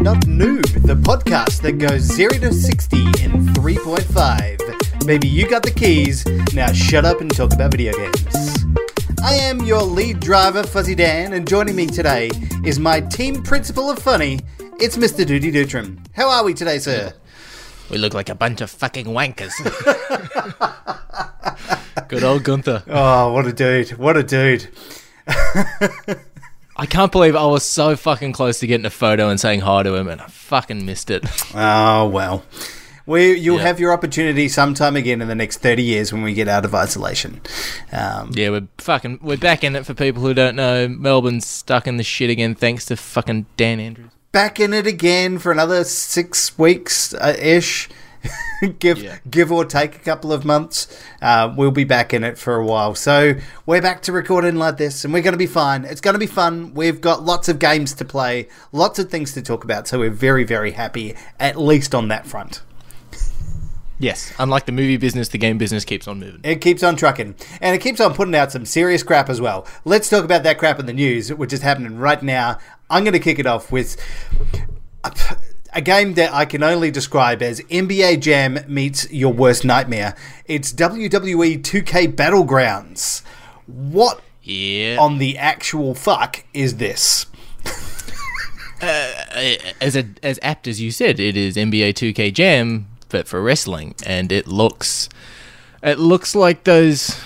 Not Nerd, the podcast that goes 0 to 60 in 3.5. Maybe you got the keys, now shut up and talk about video games. I am your lead driver, Fuzzy Dan, and joining me today is my team principal of funny, it's Mr. Duty Dutram. How are we today, sir? We look like a bunch of fucking wankers. Good old Gunther. Oh, what a dude. What a dude. I can't believe I was so fucking close to getting a photo and saying hi to him, and I fucking missed it. Oh, well. We, you'll Yeah. have your opportunity sometime again in the next 30 years when we get out of isolation. Um, Yeah, we're fucking we're back in it for people who don't know. Melbourne's stuck in the shit again, thanks to fucking Dan Andrews. back in it again for another six weeks uh, ish. give Yeah. give or take a couple of months. Uh, we'll be back in it for a while. So we're back to recording like this, and we're going to be fine. It's going to be fun. We've got lots of games to play, lots of things to talk about. So we're very very happy, at least on that front. Yes, unlike the movie business, the game business keeps on moving. It keeps on trucking, and it keeps on putting out some serious crap as well. Let's talk about that crap in the news, which is happening right now. I'm going to kick it off with a, game that I can only describe as NBA Jam meets your worst nightmare. It's WWE 2K Battlegrounds. What Yeah. on the actual fuck is this? Uh, as a, as apt as you said, it is NBA 2K Jam, but for wrestling, and it looks it looks like those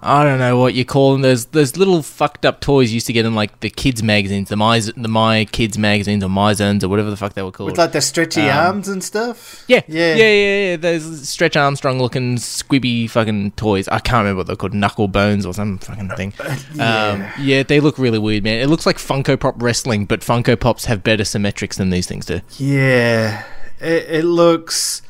I don't know what you call them. Those those little fucked up toys you used to get in like the kids magazines, the my the my kids magazines or my zones or whatever the fuck they were called. With like the stretchy Um, arms and stuff? yeah, Yeah. yeah, yeah, yeah. Those Stretch Armstrong looking squibby fucking toys. I can't remember what they're called, knuckle bones or some fucking thing. Yeah. Um, yeah, they look really weird, man. It looks like Funko Pop wrestling, but Funko Pops have better symmetrics than these things do. Yeah, it, it looks.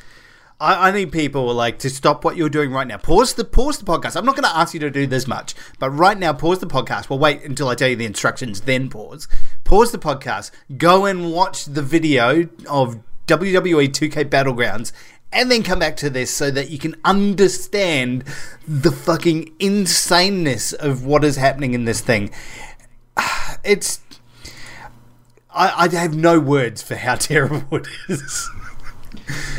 I, I need people like to stop what you're doing right now. Pause the pause the podcast. I'm not going to ask you to do this much, but right now, pause the podcast. We'll wait until I tell you the instructions, then pause. Pause the podcast. Go and watch the video of WWE 2K Battlegrounds. And then come back to this so that you can understand the fucking insaneness of what is happening in this thing. It's I, I have no words for how terrible it is.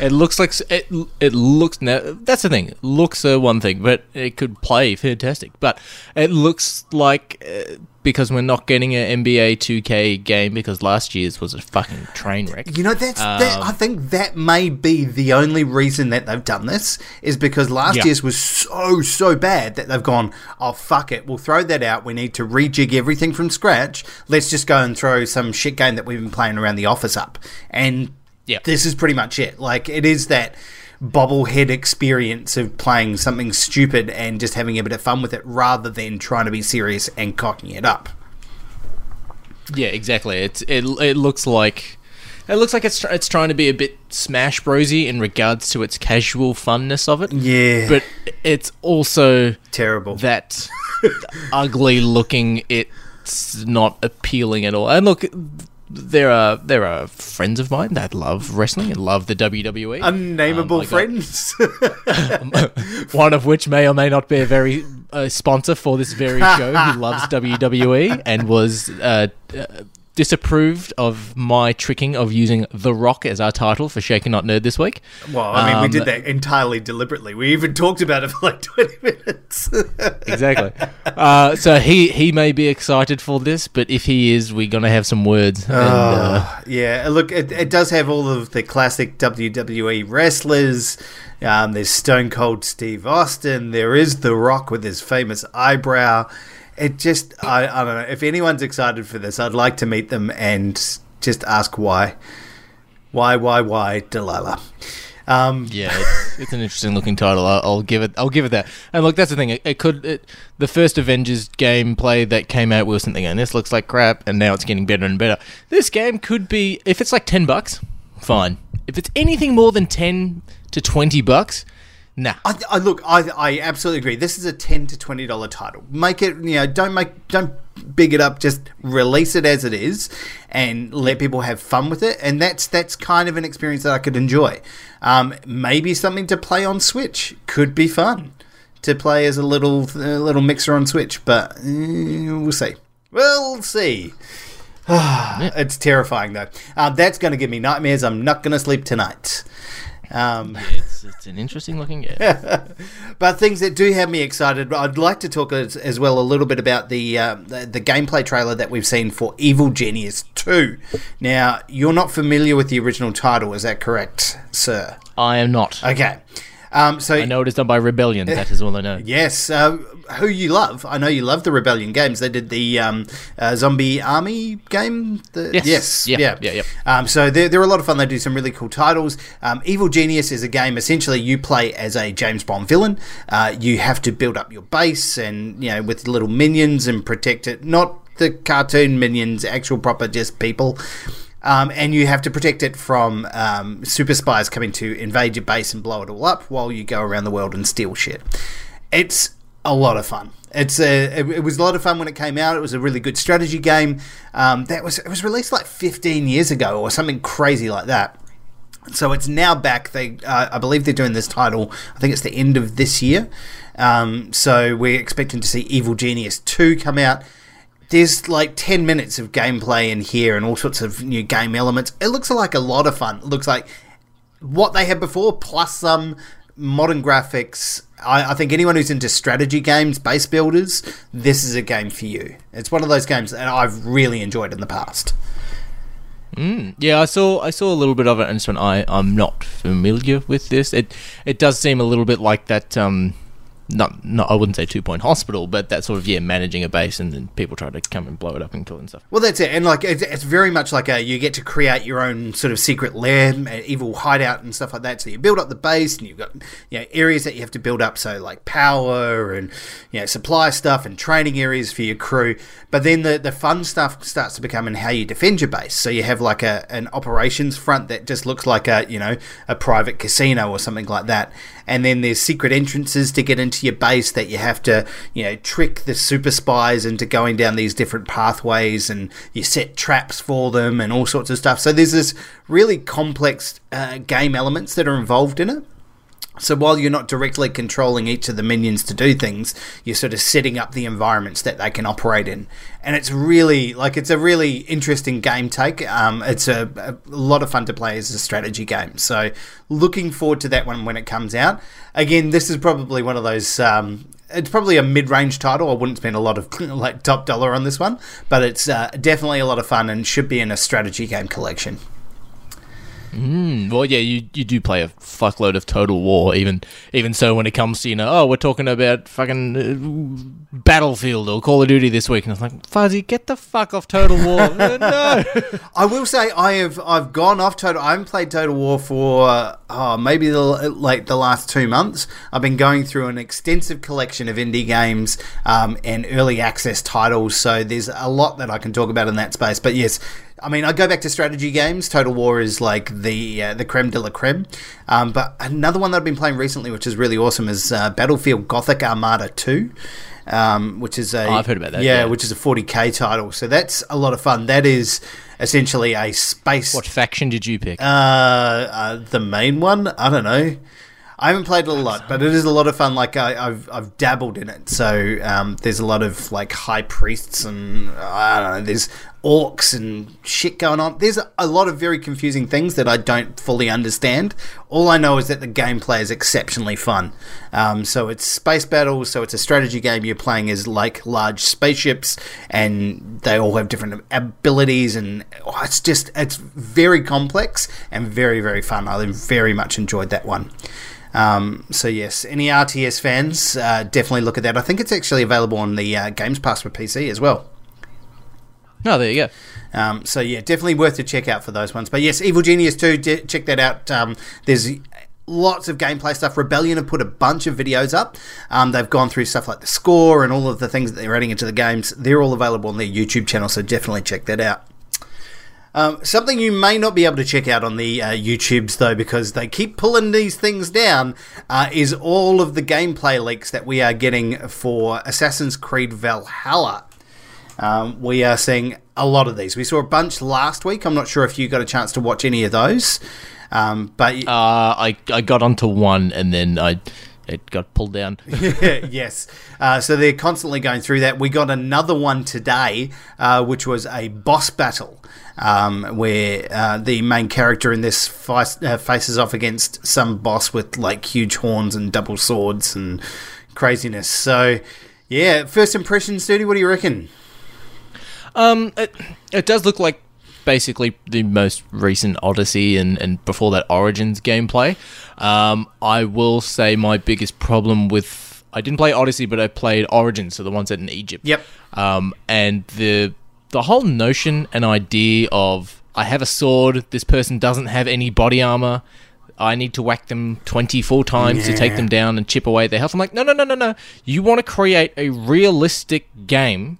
It looks like it. It looks now. That's the thing. Looks are one thing, but it could play fantastic. But it looks like uh, because we're not getting an NBA 2K game because last year's was a fucking train wreck. You know, that's that, Um, I think that may be the only reason that they've done this is because last Yeah. year's was so so bad that they've gone, oh fuck it, we'll throw that out. We need to rejig everything from scratch. Let's just go and throw some shit game that we've been playing around the office up. And Yeah. this is pretty much it. Like it is that bobblehead experience of playing something stupid and just having a bit of fun with it rather than trying to be serious and cocking it up. Yeah, exactly. It's it. It looks like. It looks like it's tr- it's trying to be a bit Smash Brosy in regards to its casual funness of it. Yeah. But it's also terrible. that ugly looking. It's not appealing at all. And look, there are there are friends of mine that love wrestling and love the WWE. Unnameable Um, I got- friends. one of which may or may not be a very uh, sponsor for this very show who loves WWE and was uh, uh, disapproved of my tricking of using The Rock as our title for Shaken Not Nerd this week. Well, I mean, we Um, did that entirely deliberately. We even talked about it for like 20 minutes. Exactly. uh, so he he may be excited for this, but if he is, we're gonna have some words. And, uh, Oh, yeah, look, it, it does have all of the classic WWE wrestlers. Um, there's Stone Cold Steve Austin. There is The Rock with his famous eyebrow. It just, I, I don't know. If anyone's excited for this, I'd like to meet them and just ask why. Why, why, why, Delilah? Um, Yeah, it's, it's an interesting looking title. I'll, I'll give it. I'll give it that. And look, that's the thing. It, it could. It, the first Avengers gameplay that came out, were thinking, "And this looks like crap," and now it's getting better and better. This game could be, if it's like ten bucks, fine. If it's anything more than ten to twenty bucks, nah. I, I look, I, I absolutely agree. This is a ten to twenty dollar title. Make it, you know, don't make, don't big it up. Just release it as it is, and let people have fun with it. And that's that's kind of an experience that I could enjoy. Um, maybe something to play on Switch could be fun to play as a little little mixer on Switch, but eh, we'll see. We'll see. It's terrifying though. Uh, that's going to give me nightmares. I'm not going to sleep tonight. Um, Yeah, it's, it's an interesting looking game. but things that do have me excited, I'd like to talk as, as well a little bit about the, uh, the the gameplay trailer that we've seen for Evil Genius Two. Now, you're not familiar with the original title, is that correct, sir? I am not. Okay. Um, so I know it is done by Rebellion. That is all I know. Yes, uh, who you love. I know you love the Rebellion games. They did the um, uh, Zombie Army game. The, Yes. yes, Yeah, yeah, yeah, yeah. Um, so they're, they're a lot of fun. They do some really cool titles. Um, Evil Genius is a game. Essentially, you play as a James Bond villain. Uh, you have to build up your base and you know with little minions and protect it. Not the cartoon minions, actual proper just people. Um, and you have to protect it from um, super spies coming to invade your base and blow it all up while you go around the world and steal shit. It's a lot of fun. It's a, it, it was a lot of fun when it came out. It was a really good strategy game. Um, that was it was released like 15 years ago or something crazy like that. So it's now back. They, uh, I believe, they're doing this title. I think it's the end of this year. Um, so we're expecting to see Evil Genius two come out. There's like 10 minutes of gameplay in here and all sorts of new game elements. It looks like a lot of fun. It looks like what they had before, plus some modern graphics. I, I think anyone who's into strategy games, base builders, this is a game for you. It's one of those games that I've really enjoyed in the past. Yeah, I saw I saw a little bit of it and I I'm not familiar with this. It it does seem a little bit like that. Um, not not I wouldn't say Two Point Hospital, but that sort of yeah, managing a base and then people try to come and blow it up and kill and stuff. Well, that's it, and like it's, it's very much like a you get to create your own sort of secret lair, evil hideout, and stuff like that. So you build up the base, and you've got you know areas that you have to build up, so like power and you know supply stuff and training areas for your crew. But then the the fun stuff starts to become in how you defend your base. So you have like a an operations front that just looks like a you know a private casino or something like that, and then there's secret entrances to get into your base that you have to you know trick the super spies into going down these different pathways and you set traps for them and all sorts of stuff. So there's this really complex uh, game elements that are involved in it so while you're not directly controlling each of the minions to do things, you're sort of setting up the environments that they can operate in, and it's really like it's a really interesting game take. Um, it's a, a lot of fun to play as a strategy game. So looking forward to that one when it comes out. Again, this is probably one of those. Um, it's probably a mid-range title. I wouldn't spend a lot of like top dollar on this one, but it's uh, definitely a lot of fun and should be in a strategy game collection. Mm, well, yeah, you you do play a fuckload of Total War, even even so when it comes to you know, oh, we're talking about fucking uh, Battlefield or Call of Duty this week, and it's like, Fuzzy, get the fuck off Total War. Uh, no, I will say I have I've gone off Total. I haven't played Total War for uh, oh, maybe the, like the last two months. I've been going through an extensive collection of indie games um, and early access titles. So there's a lot that I can talk about in that space. But yes, I mean I go back to strategy games. Total War is like the uh, the creme de la creme. Um, but another one that I've been playing recently, which is really awesome, is uh, Battlefleet Gothic Armada Two. Um, which is a Oh, I've heard about that, Yeah, yeah. which is a 40k title. So that's a lot of fun. That is essentially a space. what faction did you pick? Uh, uh, the main one. I don't know. I haven't played it a lot, but it is a lot of fun. Like I, I've I've dabbled in it. So um, there's a lot of like high priests and I don't know. There's orcs and shit going on. There's a lot of very confusing things that I don't fully understand. All I know is that the gameplay is exceptionally fun. Um, so it's space battles. So it's a strategy game. You're playing as like large spaceships, and they all have different abilities, and oh, it's just it's very complex and very very fun. I very much enjoyed that one. Um, so yes, any RTS fans, uh, definitely look at that. I think it's actually available on the uh, Games Pass for PC as well. Oh, there you go. Um, so yeah, definitely worth to check out for those ones. But yes, Evil Genius 2, de- check that out. Um, there's lots of gameplay stuff. Rebellion have put a bunch of videos up. Um, they've gone through stuff like the score and all of the things that they're adding into the games. They're all available on their YouTube channel, so definitely check that out. Um, something you may not be able to check out on the uh, YouTubes though, because they keep pulling these things down, uh, is all of the gameplay leaks that we are getting for Assassin's Creed Valhalla. Um, we are seeing a lot of these. We saw a bunch last week. I'm not sure if you got a chance to watch any of those, um, but Uh, I I got onto one and then I it got pulled down. yes. Uh, so they're constantly going through that. We got another one today, uh, which was a boss battle. um, where uh, the main character in this face, uh, faces off against some boss with like huge horns and double swords and craziness. So, yeah, first impressions, Duty, what do you reckon? Um, it, it does look like basically the most recent Odyssey and, and before that Origins gameplay. Um, I will say my biggest problem with I didn't play Odyssey, but I played Origins, so the ones set in Egypt. Yep. Um, and the the whole notion and idea of I have a sword, this person doesn't have any body armor. I need to whack them 24 times to take them down and chip away at their health. I'm like, no, no, no, no, no. You want to create a realistic game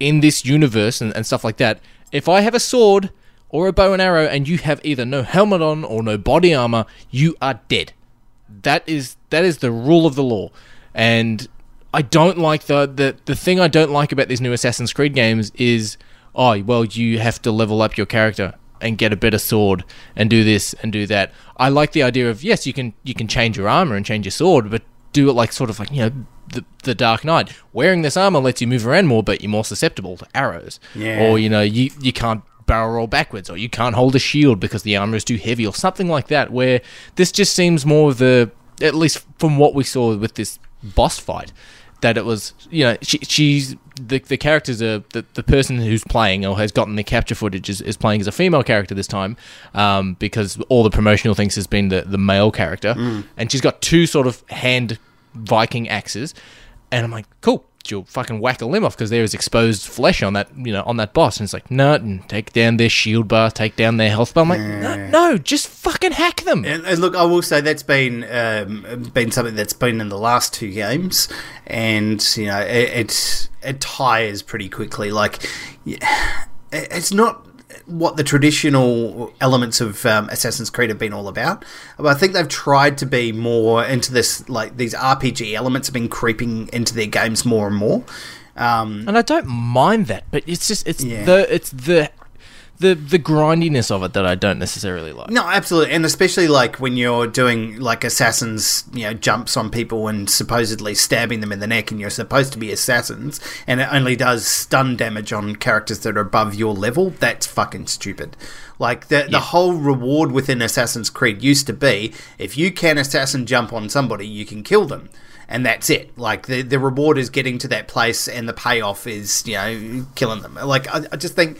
in this universe and, and stuff like that. If I have a sword or a bow and arrow and you have either no helmet on or no body armor, you are dead. That is that is the rule of the law. And I don't like the the the thing I don't like about these new Assassin's Creed games is oh well you have to level up your character and get a better sword and do this and do that. I like the idea of yes you can you can change your armor and change your sword, but do it like sort of like you know the the Dark Knight. Wearing this armor lets you move around more, but you're more susceptible to arrows. Yeah. Or you know you you can't barrel roll backwards, or you can't hold a shield because the armor is too heavy, or something like that. Where this just seems more of the at least from what we saw with this boss fight. That it was, you know, she, she's the the characters are the, the person who's playing or has gotten the capture footage is, is playing as a female character this time, um, because all the promotional things has been the the male character, and she's got two sort of hand Viking axes, and I'm like, cool. She'll fucking whack a limb off because there is exposed flesh on that, you know, on that boss. And it's like, no, and take down their shield bar, take down their health bar. I'm like, no, no, just fucking hack them. And, and look, I will say that's been um, been something that's been in the last two games, and you know it it, it tires pretty quickly. Like yeah, it's not what the traditional elements of um, Assassin's Creed have been all about. But I think they've tried to be more into this, like these RPG elements have been creeping into their games more and more. Um, and I don't mind that, but it's just it's Yeah. the it's the the the grindiness of it that I don't necessarily like. No, absolutely, and especially like when you're doing like assassins, you know, jumps on people and supposedly stabbing them in the neck, and you're supposed to be assassins, and it only does stun damage on characters that are above your level. That's fucking stupid. Like the the whole reward within Assassin's Creed used to be if you can assassin jump on somebody, you can kill them. And that's it. Like the the reward is getting to that place, and the payoff is you know killing them. Like I, I just think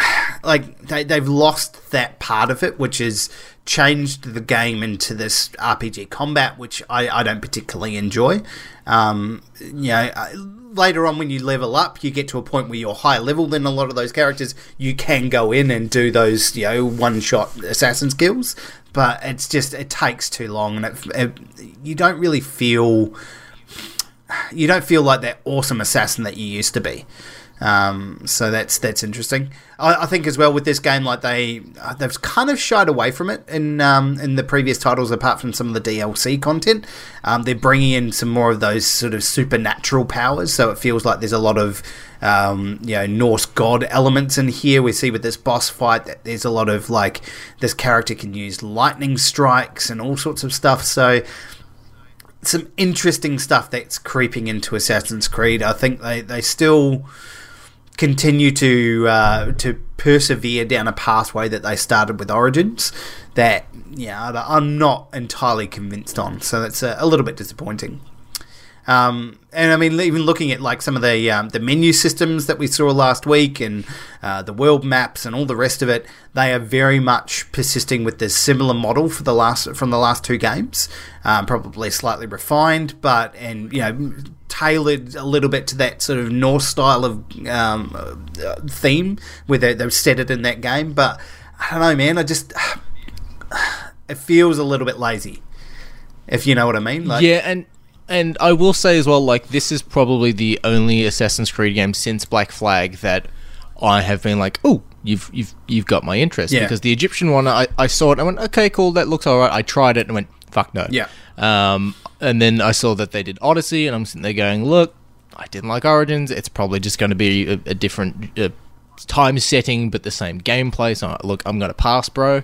like they, they've lost that part of it, which has changed the game into this RPG combat, which I, I don't particularly enjoy. Um, you know, uh, later on when you level up, you get to a point where you're higher level than a lot of those characters. You can go in and do those, you know, one shot assassin skills, but it's just it takes too long, and it, it, you don't really feel you don't feel like that awesome assassin that you used to be. Um, so that's that's interesting. I, I think as well with this game, like they uh, they've kind of shied away from it in um, in the previous titles, apart from some of the DLC content. Um, they're bringing in some more of those sort of supernatural powers, so it feels like there's a lot of um, you know Norse god elements in here. We see with this boss fight that there's a lot of like this character can use lightning strikes and all sorts of stuff. So some interesting stuff that's creeping into Assassin's Creed. I think they, they still continue to uh, to persevere down a pathway that they started with Origins that yeah I'm not entirely convinced on. So that's a, a little bit disappointing. Um, and I mean, even looking at like some of the um, the menu systems that we saw last week, and uh, the world maps, and all the rest of it, they are very much persisting with this similar model for the last from the last two games. Um, probably slightly refined, but and you know tailored a little bit to that sort of Norse style of um, uh, theme, where they, they've set it in that game. But I don't know, man. I just it feels a little bit lazy, if you know what I mean. Like, yeah, and and I will say as well, like this is probably the only Assassin's Creed game since Black Flag that I have been like, oh, you've you've you've got my interest Yeah. because the Egyptian one, I, I saw it, I went, okay, cool, that looks alright. I tried it and went, fuck no. Yeah. Um, and then I saw that they did Odyssey, and I'm sitting there going, look, I didn't like Origins. It's probably just going to be a, a different. Uh, time setting but the same gameplay so look i'm going to pass bro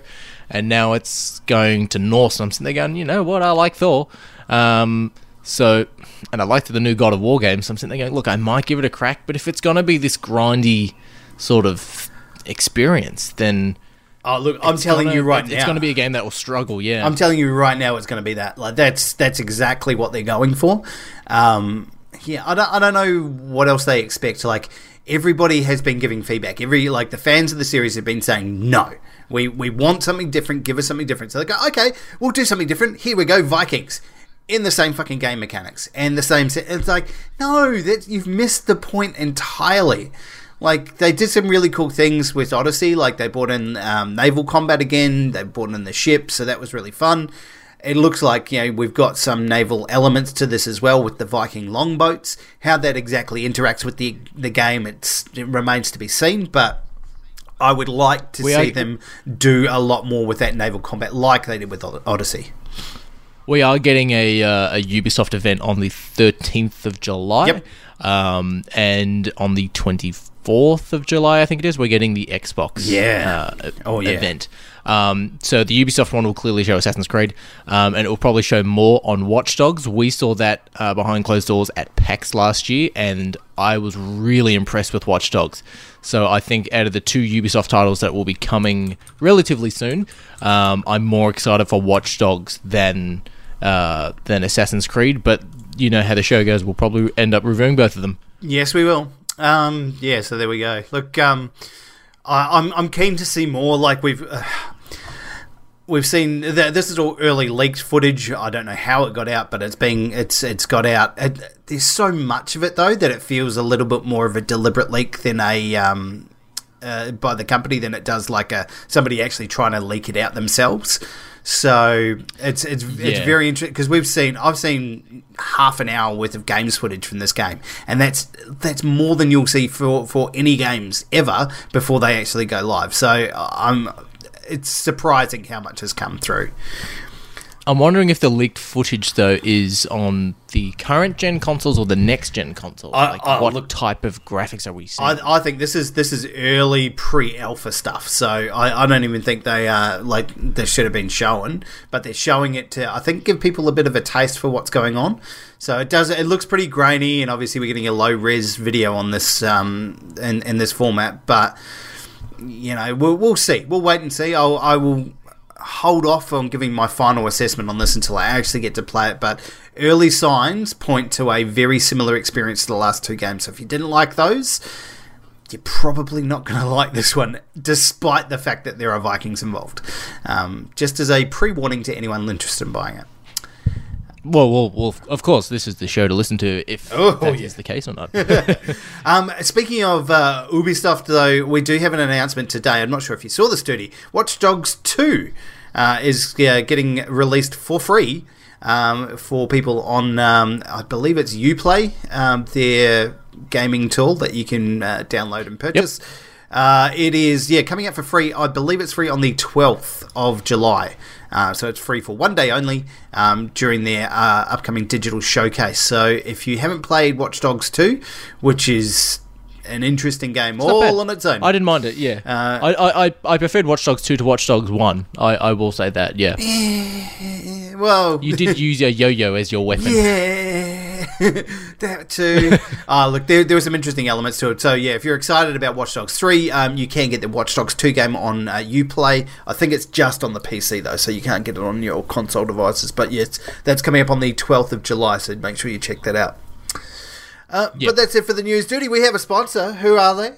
and now it's going to norse and i'm sitting there going you know what i like thor um, so, and I liked the new God of War game, so I'm sitting there going, look, I might give it a crack, but if it's going to be this grindy sort of experience, then Oh, look, I'm telling gonna- you right it's, now. it's going to be a game that will struggle. Yeah, I'm telling you right now, it's going to be that. Like that's that's exactly what they're going for. Um, yeah, I don't I don't know what else they expect. Like everybody has been giving feedback. Every like the fans of the series have been saying no. We we want something different. Give us something different. So they go, okay, we'll do something different. Here we go, Vikings. In the same fucking game mechanics and the same. Se- it's like no, that you've missed the point entirely. Like they did some really cool things with Odyssey. Like they brought in um, naval combat again. They brought in the ship, so that was really fun. It looks like you know we've got some naval elements to this as well with the Viking longboats. How that exactly interacts with the the game, it's, it remains to be seen. But I would like to We see are- them do a lot more with that naval combat, like they did with Odyssey. We are getting a, uh, a Ubisoft event on the 13th of July. Yep. Um, and on the 24th of July, I think it is, we're getting the Xbox Yeah. uh, Oh, yeah. event. Um, so the Ubisoft one will clearly show Assassin's Creed, um, and it will probably show more on Watch Dogs. We saw that uh, behind closed doors at PAX last year, and I was really impressed with Watch Dogs. So I think out of the two Ubisoft titles that will be coming relatively soon, um, I'm more excited for Watch Dogs than uh, than Assassin's Creed. But you know how the show goes, we'll probably end up reviewing both of them. Yes, we will. Um, yeah, so there we go. Look, um, I, I'm I'm keen to see more. Like we've uh, we've seen that this is all early leaked footage. I don't know how it got out, but it's being it's it's got out. It, there's so much of it though that it feels a little bit more of a deliberate leak than a um, uh, by the company than it does like a somebody actually trying to leak it out themselves. So it's it's it's very interesting because we've seen I've seen half an hour worth of games footage from this game, and that's that's more than you'll see for for any games ever before they actually go live. So I'm it's surprising how much has come through. I'm wondering if the leaked footage though is on the current gen consoles or the next gen consoles. I- like, I- what look- type of graphics are we seeing? I, I think this is this is early pre-alpha stuff, so I, I don't even think they are like they should have been shown, but they're showing it to I think give people a bit of a taste for what's going on. So it does it looks pretty grainy, and obviously we're getting a low res video on this um in in this format, but you know we'll we'll see, we'll wait and see. I'll I will hold off on giving my final assessment on this until I actually get to play it, but early signs point to a very similar experience to the last two games. So if you didn't like those, you're probably not going to like this one, despite the fact that there are Vikings involved. Um, just as a pre warning to anyone interested in buying it. well, well, well, of course, this is the show to listen to if Oh, that is yeah. the case or not. Um, speaking of uh, Ubisoft, though, we do have an announcement today. I'm not sure if you saw this, Duty. Watch Dogs 2 uh, is uh, getting released for free um, for people on, um, I believe it's Uplay, um, their gaming tool that you can uh, download and purchase. Uh, it is, yeah, coming out for free. I believe it's free on the 12th of July. Uh, so it's free for one day only um, during their uh, upcoming digital showcase. So if you haven't played Watch Dogs 2, which is an interesting game all on its own. I didn't mind it. Yeah, Uh, I, I, I, I preferred Watch Dogs two to Watch Dogs one. I, I will say that. Yeah, well, you did use your yo-yo as your weapon. Yeah, that too. Ah, look, there, there were some interesting elements to it. So yeah, if you're excited about Watch Dogs three, um, you can get the Watch Dogs two game on uh, UPlay. I think it's just on the PC though, so you can't get it on your console devices. But yes, that's coming up on the 12th of July, so make sure you check that out. Uh, Yep. But that's it for the news. Duty, we have a sponsor. Who are they?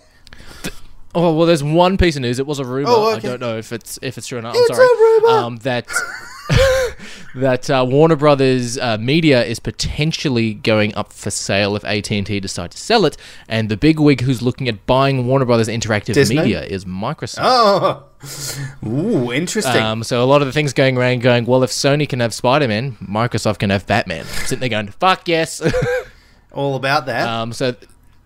Oh well, there's one piece of news. It was a rumor. Oh, I don't know if it's if it's true or not. It's I'm sorry. a rumor. Um, that that uh, Warner Brothers uh, Media is potentially going up for sale if AT and T decide to sell it. And the big wig who's looking at buying Warner Brothers Interactive Disney? Media is Microsoft. Oh, ooh, interesting. Um, so a lot of the things going around going, well, if Sony can have Spider Man, Microsoft can have Batman. Sitting there going, fuck yes. All about that. Um, so,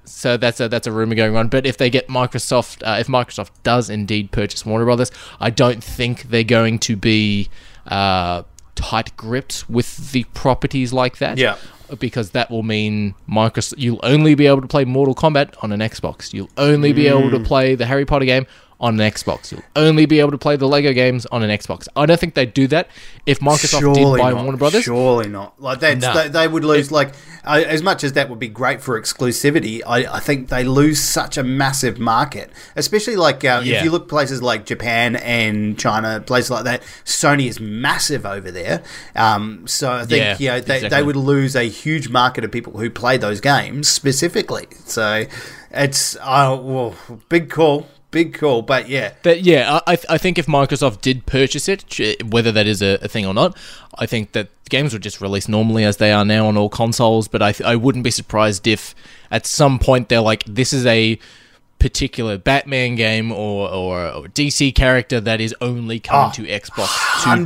so that's a that's a rumor going on. But if they get Microsoft, uh, if Microsoft does indeed purchase Warner Brothers, I don't think they're going to be uh, tight gripped with the properties like that. Yeah. Because that will mean Microsoft, you'll only be able to play Mortal Kombat on an Xbox. You'll only be able to play the Harry Potter game on an Xbox. You'll only be able to play the Lego games on an Xbox. I don't think they'd do that if Microsoft did buy not. Warner Brothers. Surely not. Like that's, No. they, they would lose. like uh, as much as that would be great for exclusivity, I, I think they lose such a massive market. Especially like uh, Yeah. if you look places like Japan and China, places like that. Sony is massive over there. Um, so I think Yeah, you know they, they would lose a huge market of people who play those games specifically. So it's uh, well, big call, big call. But yeah, yeah, I, I think if Microsoft did purchase it, whether that is a, a thing or not, I think that games would just release normally as they are now on all consoles. But I I wouldn't be surprised if at some point they're like, this is a particular Batman game or or, or DC character that is only coming Oh, to Xbox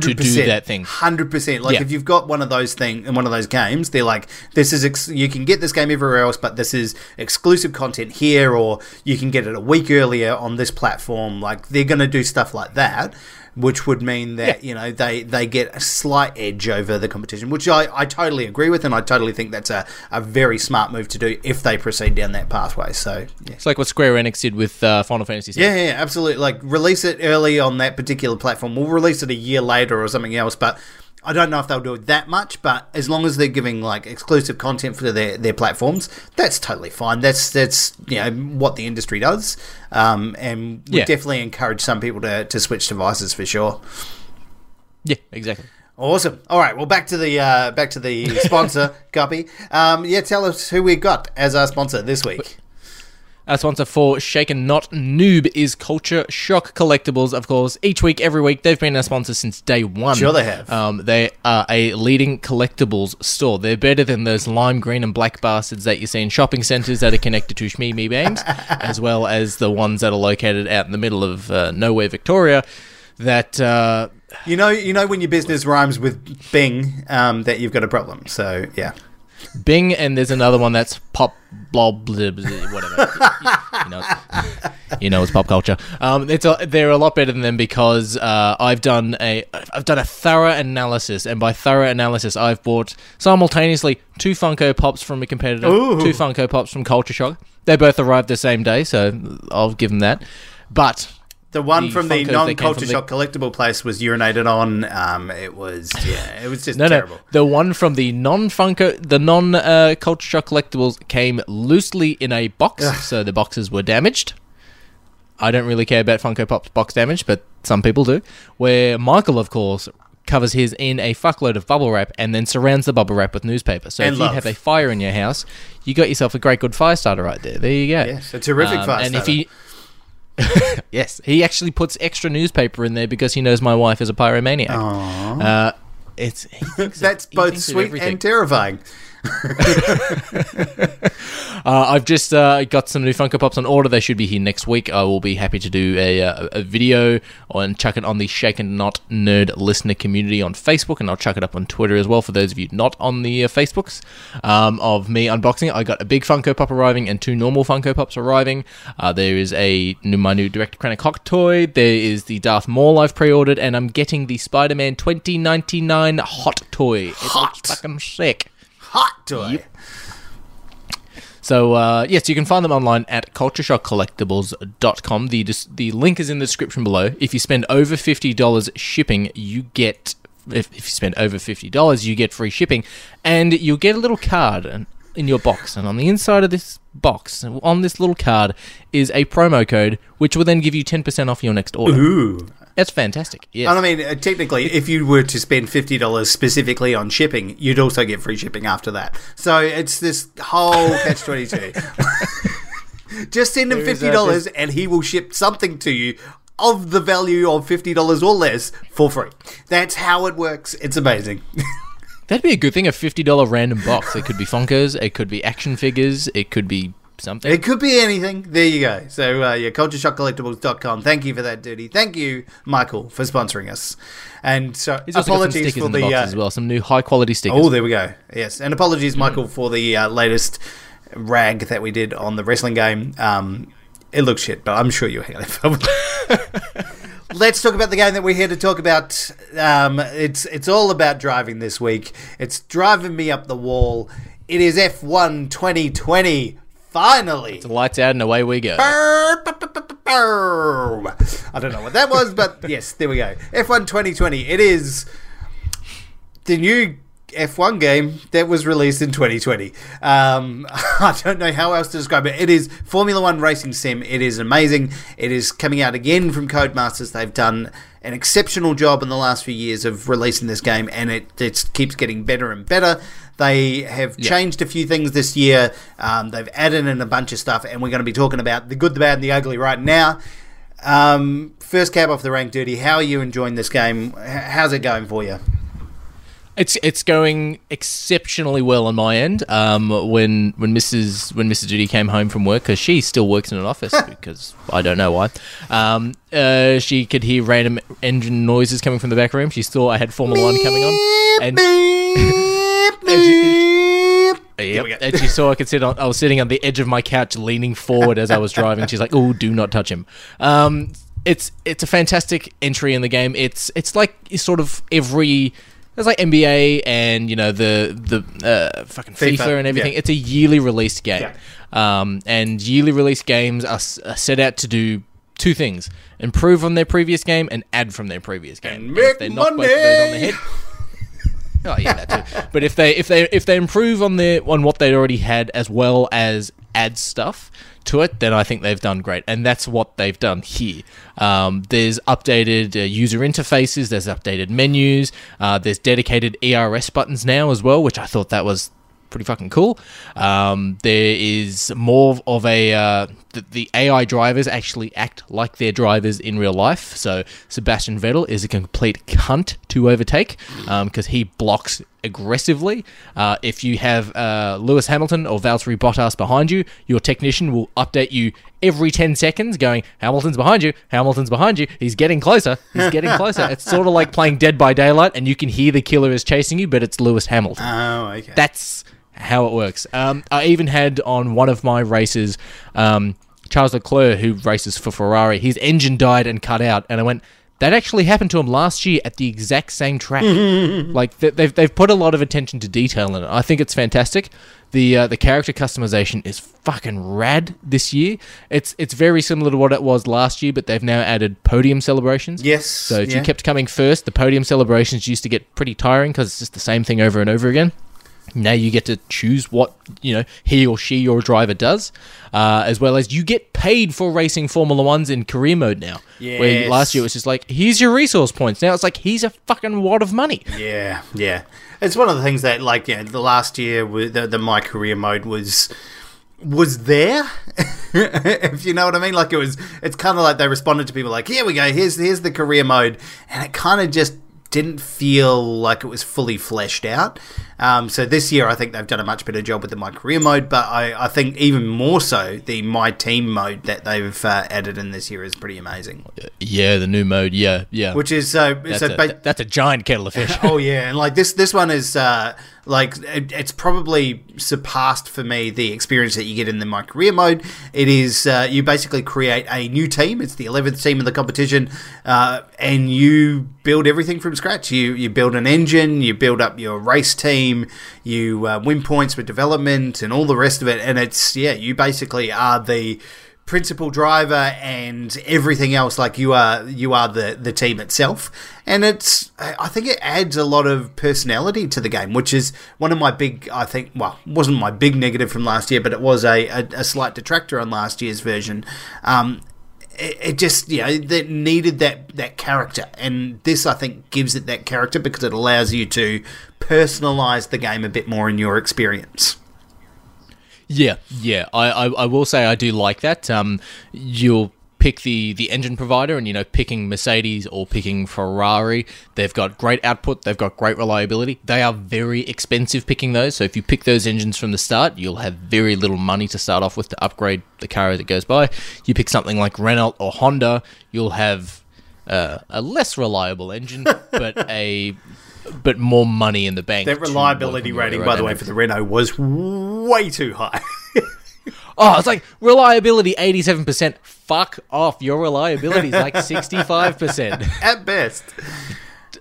to, to do that thing. Hundred percent. Like Yeah. if you've got one of those thing in one of those games, they're like, this is ex- you can get this game everywhere else, but this is exclusive content here, or you can get it a week earlier on this platform. Like they're going to do stuff like that. Which would mean that you know they, they get a slight edge over the competition, which I, I totally agree with, and I totally think that's a, a very smart move to do if they proceed down that pathway. So yeah, It's like what Square Enix did with uh, Final Fantasy. VII. yeah, yeah, absolutely. Like release it early on that particular platform. We'll release it a year later or something else, but I don't know if they'll do it that much. But as long as they're giving like exclusive content for their, their platforms, that's totally fine. That's that's you know what the industry does, um, and we Yeah. definitely encourage some people to, to switch devices for sure. yeah, exactly. Awesome. All right. Well, back to the uh, back to the sponsor Guppy. Um, yeah, tell us who we got as our sponsor this week. Our sponsor for Shaken Not Nerd is Culture Shock Collectibles, of course. Each week, every week, they've been our sponsor since day one. Sure they have. Um, they are a leading collectibles store. They're better than those lime green and black bastards that you see in shopping centres that are connected to Shmee Me Bangs, as well as the ones that are located out in the middle of uh, nowhere, Victoria. That uh, You know, you know when your business rhymes with Bing, um, that you've got a problem. So yeah. Bing, and there's another one that's pop blob blah, blah, whatever. you, know, you know, it's pop culture. Um, it's a, they're a lot better than them because uh, I've done a I've done a thorough analysis, and by thorough analysis, I've bought simultaneously two Funko Pops from a competitor, Ooh. two Funko Pops from Culture Shock. They both arrived the same day, so I'll give them that. But The one The from the Funkos non-culture from the- shock collectible place was urinated on. Um, it was yeah, it was just No, terrible. no. The one from the non Funko, the non uh, Culture Shock collectibles came loosely in a box, so the boxes were damaged. I don't really care about Funko Pop's box damage, but some people do. Where Michael, of course, covers his in a fuckload of bubble wrap and then surrounds the bubble wrap with newspaper. So And if you have a fire in your house, you got yourself a great good fire starter right there. There you go. Yes, a terrific fire And if starter. yes, he actually puts extra newspaper in there because he knows my wife is a pyromaniac. Uh, it's That's both sweet and terrifying. Uh, I've just uh, got some new Funko Pops on order. They should be here next week. I will be happy to do a, uh, a video and chuck it on the Shaken Not Nerd listener community on Facebook, and I'll chuck it up on Twitter as well for those of you not on the uh, Facebooks um, of me unboxing it. I got a big Funko Pop arriving and two normal Funko Pops arriving. Uh, there is a new, my new Director Krennic Hot toy. There is the Darth Maul I've pre-ordered, and I'm getting the Spider-Man 2099 Hot toy. It Hot. looks fucking sick. Hot toy. Yep. So uh, yes, you can find them online at cultureshockcollectibles.com. The dis- the link is in the description below. If you spend over fifty dollars shipping, you get if, if you spend over fifty dollars, you get free shipping, and you'll get a little card and- in your box. And on the inside of this box, on this little card, is a promo code which will then give you ten percent off your next order. Ooh. That's fantastic. Yes. And I mean, uh, technically, if you were to spend fifty dollars specifically on shipping, you'd also get free shipping after that. So it's this whole catch twenty two. Just send him fifty dollars, and he will ship something to you of the value of fifty dollars or less for free. That's how it works. It's amazing. That'd be a good thing. A fifty dollar random box. It could be Funkos. It could be action figures. It could be something. It could be anything. There you go. So, uh, yeah, cultureshockcollectibles.com. Thank you for that, Duty. Thank you, Michael, for sponsoring us. And so, He's also apologies for the, the. uh, as well. Some new high quality stickers. Oh, there we go. Yes, and apologies, Michael, for the uh, latest rag that we did on the wrestling game. Um, it looks shit, but I'm sure you'll hear it. Let's talk about the game that we're here to talk about. Um, it's it's all about driving this week. It's driving me up the wall. It is F1 2020. Finally. Lights out and away we go. Burr. I don't know what that was, but yes, there we go. F1 2020. It is the new F1 game that was released in 2020. Um, I don't know how else to describe it. It is Formula One racing sim. It is amazing. It is coming out again from Codemasters. They've done an exceptional job in the last few years of releasing this game, and it, it keeps getting better and better. They have changed a few things this year. Um, they've added in a bunch of stuff, and we're going to be talking about the good, the bad, and the ugly right now. Um, first cab off the rank, Duty. How are you enjoying this game? How's it going for you? It's it's going exceptionally well on my end. Um, when when Mrs. when Mrs. Judy came home from work because she still works in an office because I don't know why. Um, uh, she could hear random engine noises coming from the back room. She saw I had Formula One coming on, and Yep. And she saw I could sit on. I was sitting on the edge of my couch, leaning forward as I was driving. She's like, "Oh, do not touch him." Um, it's it's a fantastic entry in the game. It's it's like sort of every. It's like NBA and you know the the uh, fucking FIFA, FIFA, and everything. yeah. It's a yearly released game, um, and yearly released games are, are set out to do two things: improve on their previous game and add from their previous game. And if make they knock both of those on the money! Oh yeah, that too. But if they if they if they improve on their on what they already had as well as add stuff to it, then I think they've done great, and that's what they've done here. Um, there's updated uh, user interfaces, there's updated menus, uh, there's dedicated ERS buttons now as well, which I thought that was pretty fucking cool. Um, there is more of a uh, the, the AI drivers actually act like their drivers in real life. So Sebastian Vettel is a complete cunt to overtake because he blocks aggressively. Uh, if you have uh, Lewis Hamilton or Valtteri Bottas behind you, your technician will update you every 10 seconds going, Hamilton's behind you, Hamilton's behind you, he's getting closer, he's getting closer. it's sort of like playing Dead by Daylight and you can hear the killer is chasing you, but it's Lewis Hamilton Oh, okay. that's how it works. Um, I even had on one of my races um, Charles Leclerc, who races for Ferrari. His engine died and cut out, and I went. That actually happened to him last year at the exact same track. like th- they've they've put a lot of attention to detail in it. I think it's fantastic. The uh, the character customization is fucking rad this year. It's it's very similar to what it was last year, but they've now added podium celebrations. yes. So if yeah. you kept coming first, the podium celebrations used to get pretty tiring because it's just the same thing over and over again. Now you get to choose what you know he or she your driver does, uh, as well as you get paid for racing Formula Ones in career mode now. Where last year it was just like here's your resource points. Now it's like here's a fucking wad of money. Yeah, yeah. It's one of the things that, like, yeah, the last year, the, the my career mode was was there. if you know what I mean, like it was. It's kind of like they responded to people like, "Here we go. Here's here's the career mode," and it kind of just didn't feel like it was fully fleshed out. Um, so this year, I think they've done a much better job with the my career mode, but I, I think even more so the my team mode that they've uh, added in this year is pretty amazing. Yeah, the new mode. Yeah, yeah. Which is so that's, so. a, ba- that's a giant kettle of fish. oh yeah, and like this this one is uh, like it, it's probably surpassed for me the experience that you get in the my career mode. It is uh, you basically create a new team. It's the eleventh team in the competition, uh, and you build everything from scratch. You you build an engine, you build up your race team, you uh, win points with development and all the rest of it. And it's yeah, you basically are the principal driver and everything else like you are you are the the team itself and it's i think it adds a lot of personality to the game which is one of my big i think well wasn't my big negative from last year but it was a, a, a slight detractor on last year's version um it, it just you know that needed that that character and this i think gives it that character because it allows you to personalize the game a bit more in your experience Yeah, yeah. I, I, I will say I do like that. Um, you'll pick the, the engine provider, and you know, picking Mercedes or picking Ferrari, they've got great output, they've got great reliability. They are very expensive picking those. So if you pick those engines from the start, you'll have very little money to start off with to upgrade the car as it goes by. You pick something like Renault or Honda, you'll have uh, a less reliable engine, but a but more money in the bank. that reliability rating by the way for the renault was way too high Oh, it's like reliability 87%. Fuck off. Your reliability is like 65%. at best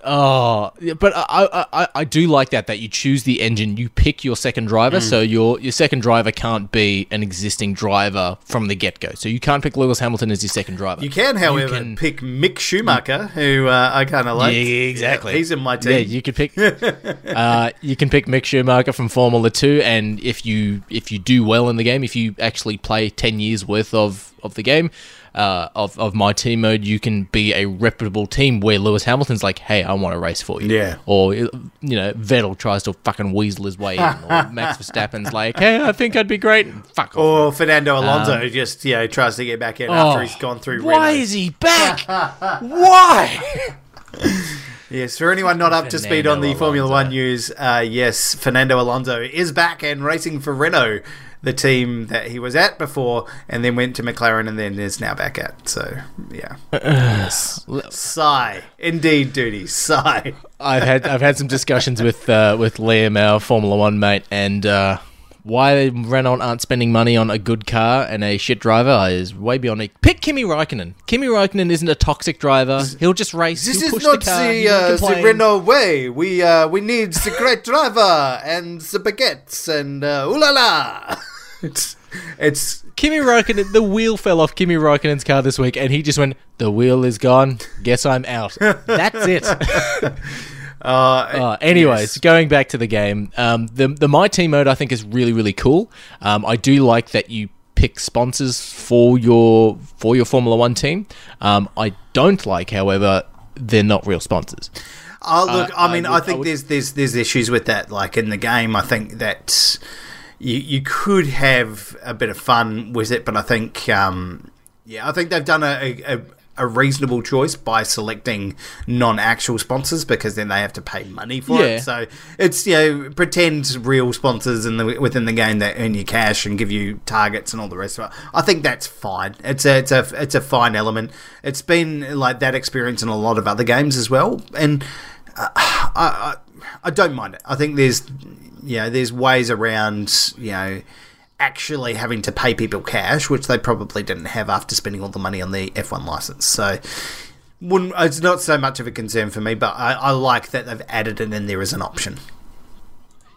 Oh, but I, I, I, do like that that you choose the engine, you pick your second driver, so your your second driver can't be an existing driver from the get go. So you can't pick Lewis Hamilton as your second driver. You can, however, can- pick Mick Schumacher, who uh, I kind of like. Yeah, exactly. He's in my team. Yeah, you could pick. uh, you can pick Mick Schumacher from Formula Two, and if you if you do well in the game, if you actually play ten years worth of of the game. Uh, of, of my team mode, you can be a reputable team where Lewis Hamilton's like, "Hey, I want to race for you." Yeah. Or you know, Vettel tries to fucking weasel his way in, or Max Verstappen's like, "Hey, I think I'd be great." Fuck off. Or Fernando Alonso just you know tries to get back in after he's gone through. Um, Oh, Why Renault. is he back? Why? Yes, for anyone not up to speed on the Fernando Formula Alonso. One news, uh, yes, Fernando Alonso is back and racing for Renault, the team that he was at before, and then went to McLaren and then is now back at. So, yeah. Yes. Sigh. Indeed, duty. Sigh. I've had I've had some discussions with uh, with Liam, our Formula One mate, and uh, why Renault aren't spending money on a good car and a shit driver is way beyond me. Pick Kimi Raikkonen. Kimi Raikkonen isn't a toxic driver. He'll just race. This is push not the car. the, uh, the. Renault way. We uh, we need the great driver and the baguettes and uh, ooh la la. It's it's Kimi Raikkonen. The wheel fell off Kimi Raikkonen's car this week, and he just went. The wheel is gone. Guess I'm out. That's it. uh, Uh, anyways, going back to the game, um, the the my team mode I think is really really cool. Um, I do like that you pick sponsors for your for your Formula One team. Um, I don't like, however, they're not real sponsors. Oh, look, Uh, I mean, I I, would- I think would- there's there's there's issues with that. Like in the game, I think that you you could have a bit of fun with it, but I think um, yeah, I think they've done a, a a reasonable choice by selecting non-actual sponsors because then they have to pay money for Yeah. it. So it's you know pretend real sponsors in the within the game that earn you cash and give you targets and all the rest of it. I think that's fine. It's a it's a it's a fine element. It's been like that experience in a lot of other games as well, and uh, I, I I don't mind it. I think there's you know there's ways around you know actually having to pay people cash, which they probably didn't have after spending all the money on the F1 license. So wouldn't, it's not so much of a concern for me, but I, I like that they've added it in there as an option.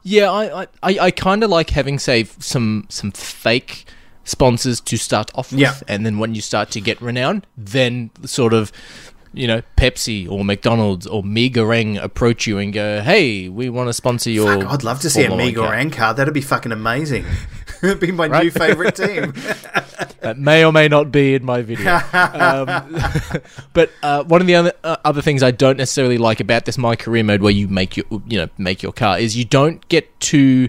Yeah, I I, I, kind of like having say some some fake sponsors to start off with, Yeah. and then when you start to get renowned, then sort of. You know, Pepsi or McDonald's or Megarang approach you and go, "Hey, we want to sponsor your." Fuck, I'd love to see a Formula car." Car. That'd be fucking amazing. Be my Right. new favorite team. That may or may not be in my video. um, but uh, one of the other uh, other things I don't necessarily like about this my career mode, where you make your you know make your car, is you don't get to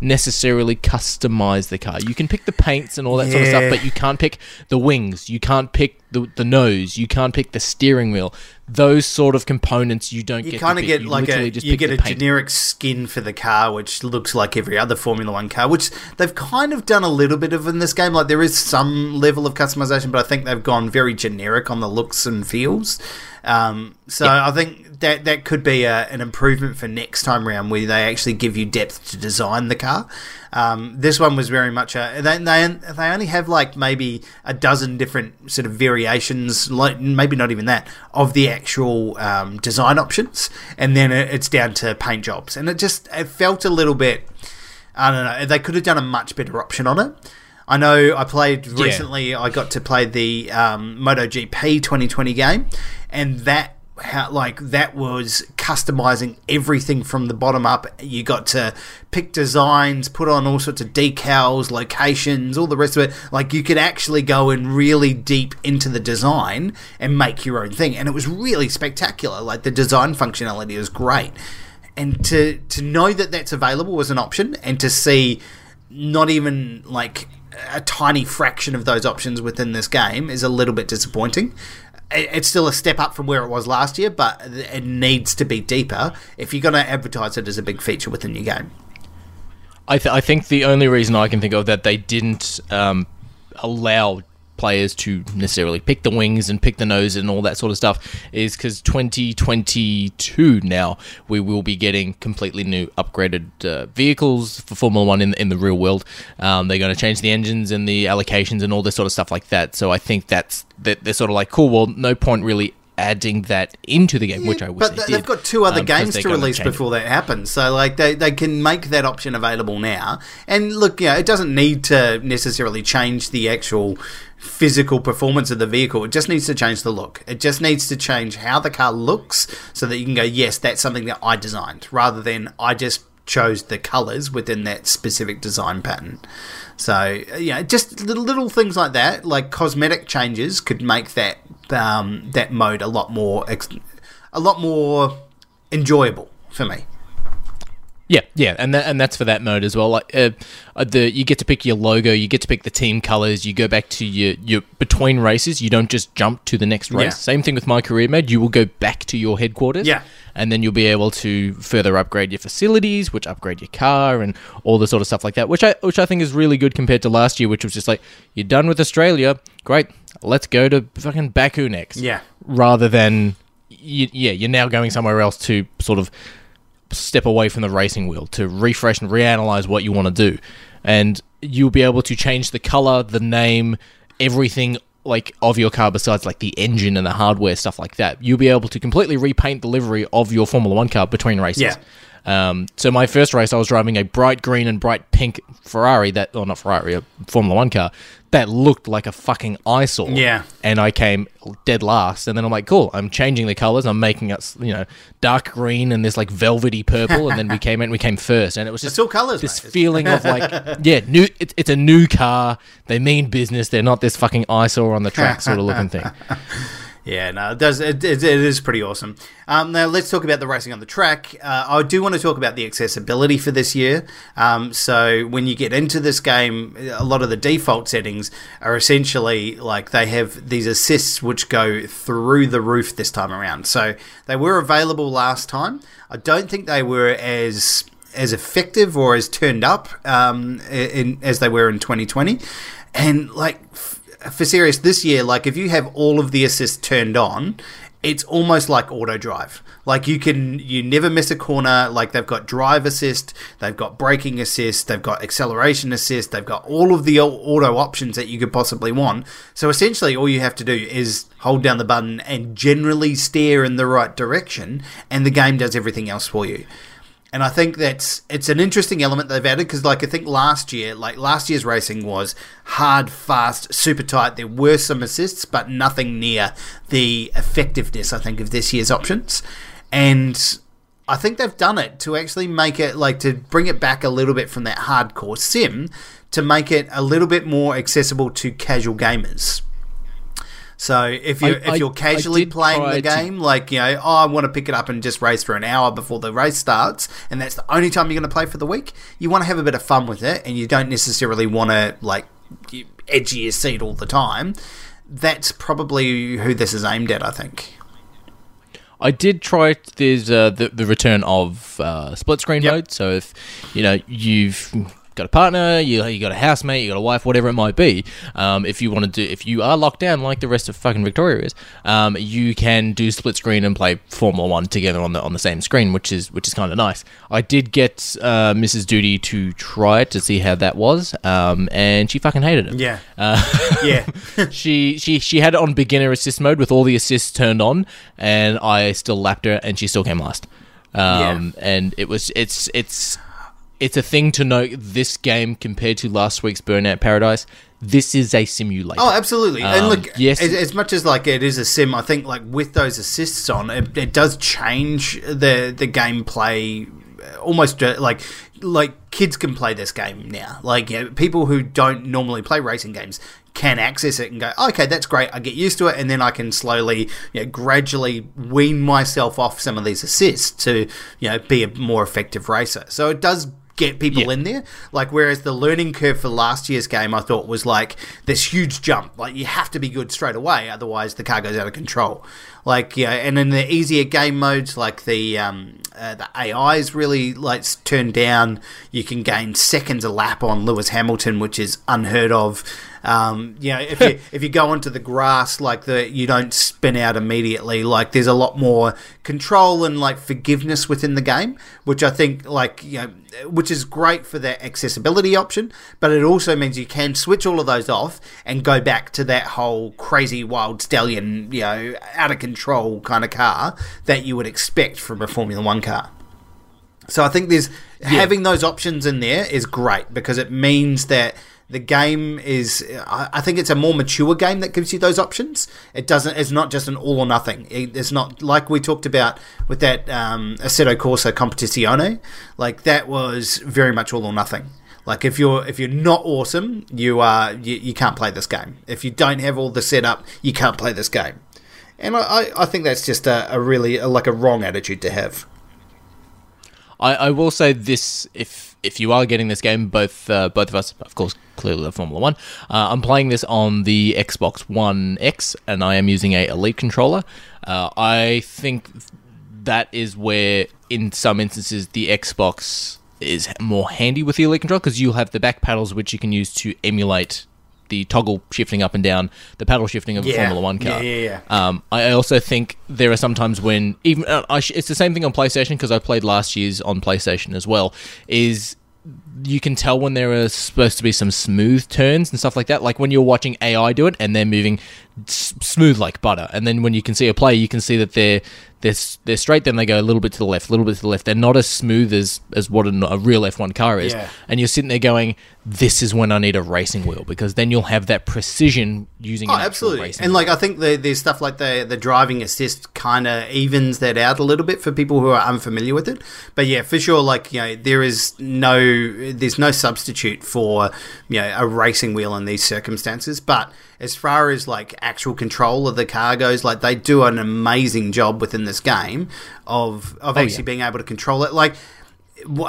necessarily customize the car. You can pick the paints and all that sort of stuff, but you can't pick the wings. You can't pick the, the nose. You can't pick the steering wheel. Those sort of components you don't get. You kind of get You like a you get a paint. generic skin for the car, which looks like every other Formula One car, which they've kind of done a little bit of in this game. Like there is some level of customization, but I think they've gone very generic on the looks and feels. Um, so I think that that could be a, an improvement for next time round, where they actually give you depth to design the car. Um, this one was very much a they, they they only have like maybe a dozen different sort of variations, like maybe not even that of the actual um, design options, and then it's down to paint jobs, and it just it felt a little bit. I don't know. They could have done a much better option on it. I know I played recently. I got to play the um, MotoGP 2020 game, and that how like that was customizing everything from the bottom up. You got to pick designs, put on all sorts of decals, locations, all the rest of it. Like you could actually go in really deep into the design and make your own thing, and it was really spectacular. Like the design functionality was great and to to know that that's available as an option and to see not even like a tiny fraction of those options within this game is a little bit disappointing it's still a step up from where it was last year but it needs to be deeper if you're going to advertise it as a big feature within your game. I, th- I think the only reason I can think of that they didn't um, allow players to necessarily pick the wings and pick the nose and all that sort of stuff is because 2022 now we will be getting completely new upgraded uh, vehicles for Formula One in, in the real world. Um, they're going to change the engines and the allocations and all this sort of stuff like that. So I think that's that they're sort of like cool. Well, no point really adding that into the game, which I wish but they they've got two other um, games to release it. before that happens. So like they, they can make that option available now. And look, you know, it doesn't need to necessarily change the actual physical performance of the vehicle. It just needs to change the look. It just needs to change how the car looks so that you can go, yes, that's something that I designed, rather than I just chose the colors within that specific design pattern. So yeah, just little, little things like that, like cosmetic changes, could make that um, that mode a lot more a lot more enjoyable for me. Yeah, yeah, and that, and that's for that mode as well. Like uh, uh, the you get to pick your logo, you get to pick the team colors, you go back to your your between races. You don't just jump to the next race. Yeah. Same thing with my career mode. You will go back to your headquarters. Yeah. and then you'll be able to further upgrade your facilities, which upgrade your car and all the sort of stuff like that. Which I which I think is really good compared to last year, which was just like you're done with Australia, great, let's go to fucking Baku next. Yeah. rather than you, yeah, you're now going somewhere else to sort of step away from the racing wheel to refresh and reanalyze what you want to do. And you'll be able to change the color, the name, everything like of your car besides like the engine and the hardware stuff like that. You'll be able to completely repaint the livery of your Formula 1 car between races. Yeah. Um, so my first race, I was driving a bright green and bright pink Ferrari that, or not Ferrari, a Formula One car that looked like a fucking eyesore. Yeah. And I came dead last, and then I'm like, cool, I'm changing the colors. I'm making it, you know, dark green and this like velvety purple, and then we came in, we came first, and it was just It's all colours, This mate. feeling of like, yeah, new. It's, it's a new car. They mean business. They're not this fucking eyesore on the track sort of looking thing. Yeah, no, it does. It, it, it is pretty awesome. Um, now let's talk about the racing on the track. Uh, I do want to talk about the accessibility for this year. Um, so when you get into this game, a lot of the default settings are essentially like they have these assists which go through the roof this time around. So they were available last time. I don't think they were as as effective or as turned up um, in, as they were in 2020. And like for serious this year, like if you have all of the assists turned on, it's almost like auto drive. Like you can, you never miss a corner. Like they've got drive assist, they've got braking assist, they've got acceleration assist, they've got all of the auto options that you could possibly want. So essentially, all you have to do is hold down the button and generally steer in the right direction, and the game does everything else for you and I think that's it's an interesting element they've added because, like, I think last year, like last year's racing was hard, fast, super tight. There were some assists, but nothing near the effectiveness I think of this year's options, and I think they've done it to actually make it like to bring it back a little bit from that hardcore sim to make it a little bit more accessible to casual gamers. So if you if you're I casually did playing the to- game, like you know, oh, I want to pick it up and just race for an hour before the race starts, and that's the only time you're going to play for the week. You want to have a bit of fun with it, and you don't necessarily want to like edgy your seat all the time. That's probably who this is aimed at. I think. I did try. There's uh, the the return of uh, split screen Yep. mode. So if you know you've got a partner, you you got a housemate, you got a wife, whatever it might be. Um, if you want to do, if you are locked down like the rest of fucking Victoria is, um, you can do split screen and play Formula One together on the on the same screen, which is which is kind of nice. I did get uh, Mrs. Duty to try it to see how that was, um, and she fucking hated it. Yeah. Uh, Yeah. she she she had it on beginner assist mode with all the assists turned on, and I still lapped her, and she still came last. Um, and it was it's it's it's a thing to note. This game compared to last week's Burnout Paradise, this is a simulator. Oh, absolutely. and Um, look, yes. as, as much as like it is a sim, I think like with those assists on, it, it does change the the gameplay uh, almost uh, like like kids can play this game now. Like you know, people who don't normally play racing games can access it and go, okay, that's great. I get used to it, and then I can slowly, you know, gradually wean myself off some of these assists to, you know, be a more effective racer. So it does get people Yeah. in there. Like whereas the learning curve for last year's game, I thought was like this huge jump. Like you have to be good straight away, otherwise the car goes out of control. Like yeah, and in the easier game modes, like the um, uh, the AI is really like turned down. You can gain seconds a lap on Lewis Hamilton, which is unheard of. Um, you know, if you if you go onto the grass, like the you don't spin out immediately. Like there's a lot more control and like forgiveness within the game, which I think like you know, which is great for that accessibility option. But it also means you can switch all of those off and go back to that whole crazy wild stallion, you know, out of control kind of car that you would expect from a Formula One car. So I think there's having those options in there is great because it means that the game is I think it's a more mature game that gives you those options. It doesn't it's not just an all or nothing. It's not like we talked about with that um Assetto Corsa Competizione. Like that was very much all or nothing. Like if you're if you're not awesome, you are you, you can't play this game. If you don't have all the setup, you can't play this game. And I, I, think that's just a, a really like a wrong attitude to have. I, I will say this: if if you are getting this game, both uh, both of us, of course, clearly love Formula One. Uh, I'm playing this on the Xbox One X, and I am using a Elite controller. Uh, I think that is where, in some instances, the Xbox is more handy with the Elite controller because you'll have the back paddles which you can use to emulate the toggle shifting up and down, the paddle shifting of a Yeah. Formula One car. Yeah, yeah, Um, I also think there are some times when even uh, I sh- it's the same thing on PlayStation because I played last year's on PlayStation as well. Is you can tell when there are supposed to be some smooth turns and stuff like that. Like when you're watching AI do it and they're moving s- smooth like butter, and then when you can see a player, you can see that they're they're they're straight. Then they go a little bit to the left, a little bit to the left. They're not as smooth as as what a, a real F1 car is. Yeah. And you're sitting there going, "This is when I need a racing wheel because then you'll have that precision using." Oh, an absolutely. And like I think the, there's stuff like the the driving assist kind of evens that out a little bit for people who are unfamiliar with it. But yeah, for sure, like you know, there is no there's no substitute for you know a racing wheel in these circumstances. But as far as like actual control of the car goes, like they do an amazing job within this game of of actually yeah. being able to control it. Like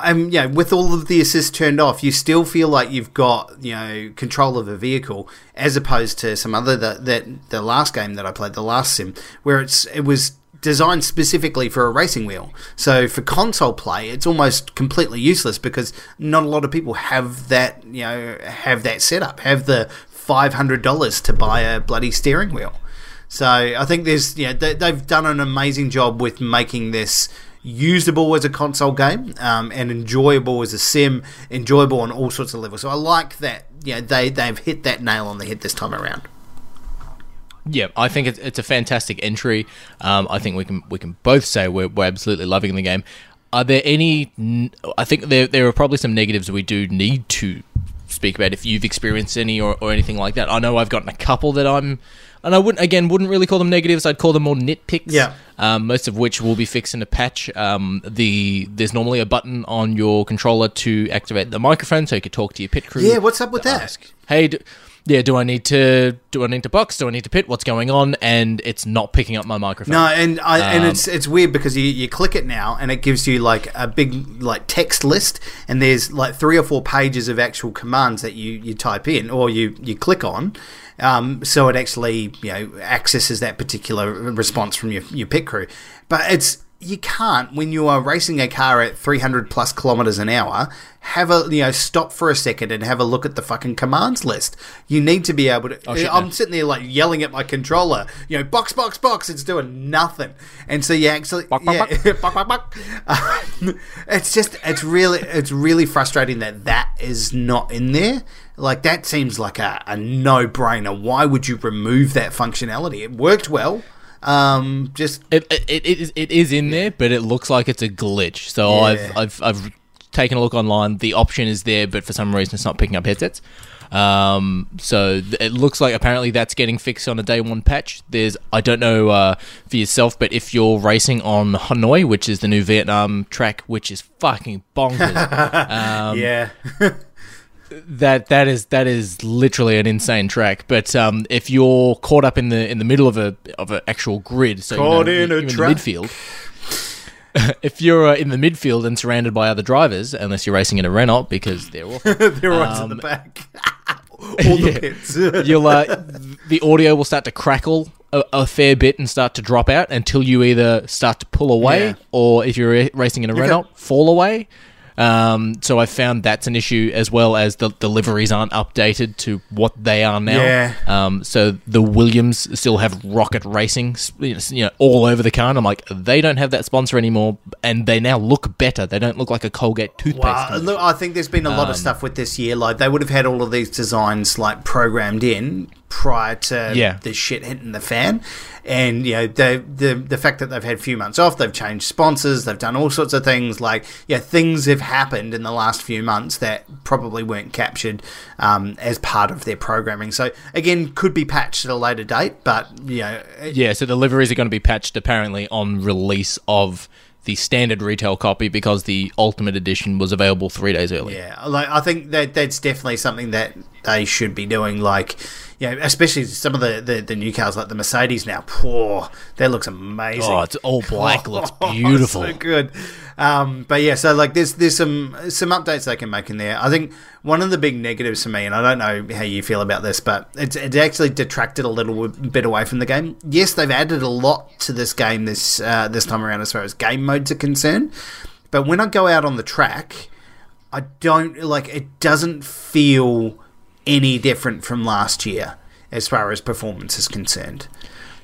um, yeah, with all of the assists turned off, you still feel like you've got you know control of a vehicle, as opposed to some other that that the last game that I played, the last sim, where it's it was designed specifically for a racing wheel. So for console play, it's almost completely useless because not a lot of people have that you know have that setup, have the five hundred dollars to buy a bloody steering wheel. So I think there's yeah they, they've done an amazing job with making this usable as a console game um, and enjoyable as a sim, enjoyable on all sorts of levels. So I like that. Yeah, they they've hit that nail on the head this time around. Yeah, I think it's, it's a fantastic entry. Um, I think we can we can both say we're, we're absolutely loving the game. Are there any? I think there there are probably some negatives we do need to speak about if you've experienced any or, or anything like that. I know I've gotten a couple that I'm, and I wouldn't again wouldn't really call them negatives. I'd call them more nitpicks. Yeah. Um, most of which will be fixed in a patch. Um, the there's normally a button on your controller to activate the microphone, so you could talk to your pit crew. Yeah, what's up with that? ask, hey, do, yeah, do I need to do I need to box? Do I need to pit? What's going on? And it's not picking up my microphone. No, and I, and Um, it's it's weird because you, you click it now and it gives you like a big like text list and there's like three or four pages of actual commands that you, you type in or you, you click on. Um, so it actually you know accesses that particular response from your your pit crew, but it's you can't when you are racing a car at 300 plus kilometers an hour have a you know stop for a second and have a look at the fucking commands list. You need to be able to Oh, shit, i'm sitting there like yelling at my controller you know box box box it's doing nothing. And so you actually buck, yeah, buck, buck, buck. Um, it's just it's really it's really frustrating that that is not in there. Like that seems like a, a no-brainer. Why would you remove that functionality? It worked well um just It, it, it, is, it is in there, but it looks like it's a glitch. So Yeah. I've, I've I've taken a look online. The option is there, but for some reason it's not picking up headsets. Um, so th- it looks like apparently that's getting fixed on a day one patch. There's I don't know uh, for yourself, but if you're racing on Hanoi, which is the new Vietnam track, which is fucking bonkers, um, yeah that that is that is literally an insane track. But um, if you're caught up in the in the middle of a of an actual grid, so Caught you know, in a you're in the midfield. if you're uh, in the midfield and surrounded by other drivers, unless you're racing in a Renault because they're awful, they're right in the Um, back all the yeah. pits you'll uh, the audio will start to crackle a, a fair bit and start to drop out until you either start to pull away Yeah. or if you're racing in a Renault, fall away. Um, so I found that's an issue as well as the liveries aren't updated to what they are now. Yeah. Um, so the Williams still have ROKiT Racing, you know, all over the car. And I'm like, they don't have that sponsor anymore, and they now look better. They don't look like a Colgate toothpaste. Wow, look, I think there's been a lot of stuff with this year. Like they would have had all of these designs like programmed in prior to Yeah. the shit hitting the fan, and you know the the the fact that they've had a few months off, they've changed sponsors, they've done all sorts of things. Like yeah, things have happened in the last few months that probably weren't captured um, as part of their programming. So again, could be patched at a later date, but you know, it- Yeah, so liveries are going to be patched apparently on release of the standard retail copy because the Ultimate Edition was available three days early. Yeah, like I think that that's definitely something that they should be doing. Like, you know, especially some of the, the, the new cars like the Mercedes now. Poor, that looks amazing. Oh, it's all black. looks Oh, beautiful. so good. Um, but yeah, so like there's there's some some updates they can make in there. I think one of the big negatives for me, and I don't know how you feel about this, but it's it's actually detracted a little bit away from the game. Yes, they've added a lot to this game this uh, this time around as far as game modes are concerned, but when I go out on the track, I don't like it. Doesn't feel any different from last year as far as performance is concerned.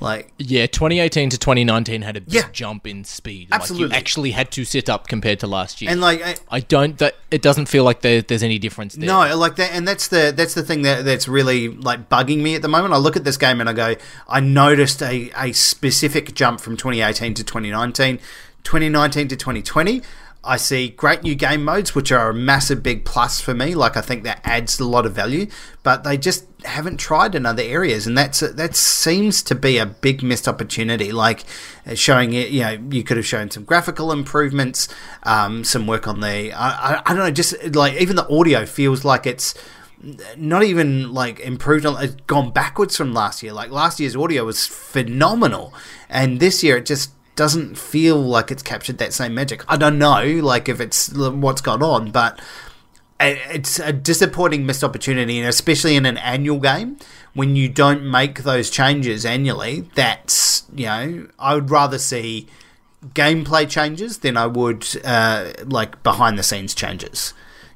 Like Yeah, 2018 to 2019 had a big Yeah. jump in speed. Absolutely. Like you actually had to sit up compared to last year. and like I, I don't. That it doesn't feel like there, there's any difference there. No, like that, and that's the that's the thing that that's really like bugging me at the moment. I look at this game and I go, I noticed a a specific jump from 2018 to 2019, 2019 to 2020. I see great new game modes, which are a massive big plus for me. Like I think that adds a lot of value, but they just haven't tried in other areas, and that's that seems to be a big missed opportunity. Like uh, showing it, you know, you could have shown some graphical improvements, um, some work on the, I, I, I don't know, just like even the audio feels like it's not even like improved on it's gone backwards from last year like last year's audio was phenomenal and this year it just doesn't feel like it's captured that same magic i don't know like if it's what's gone on but it's a disappointing missed opportunity and especially in an annual game when you don't make those changes annually that's you know i would rather see gameplay changes than i would uh, like behind the scenes changes.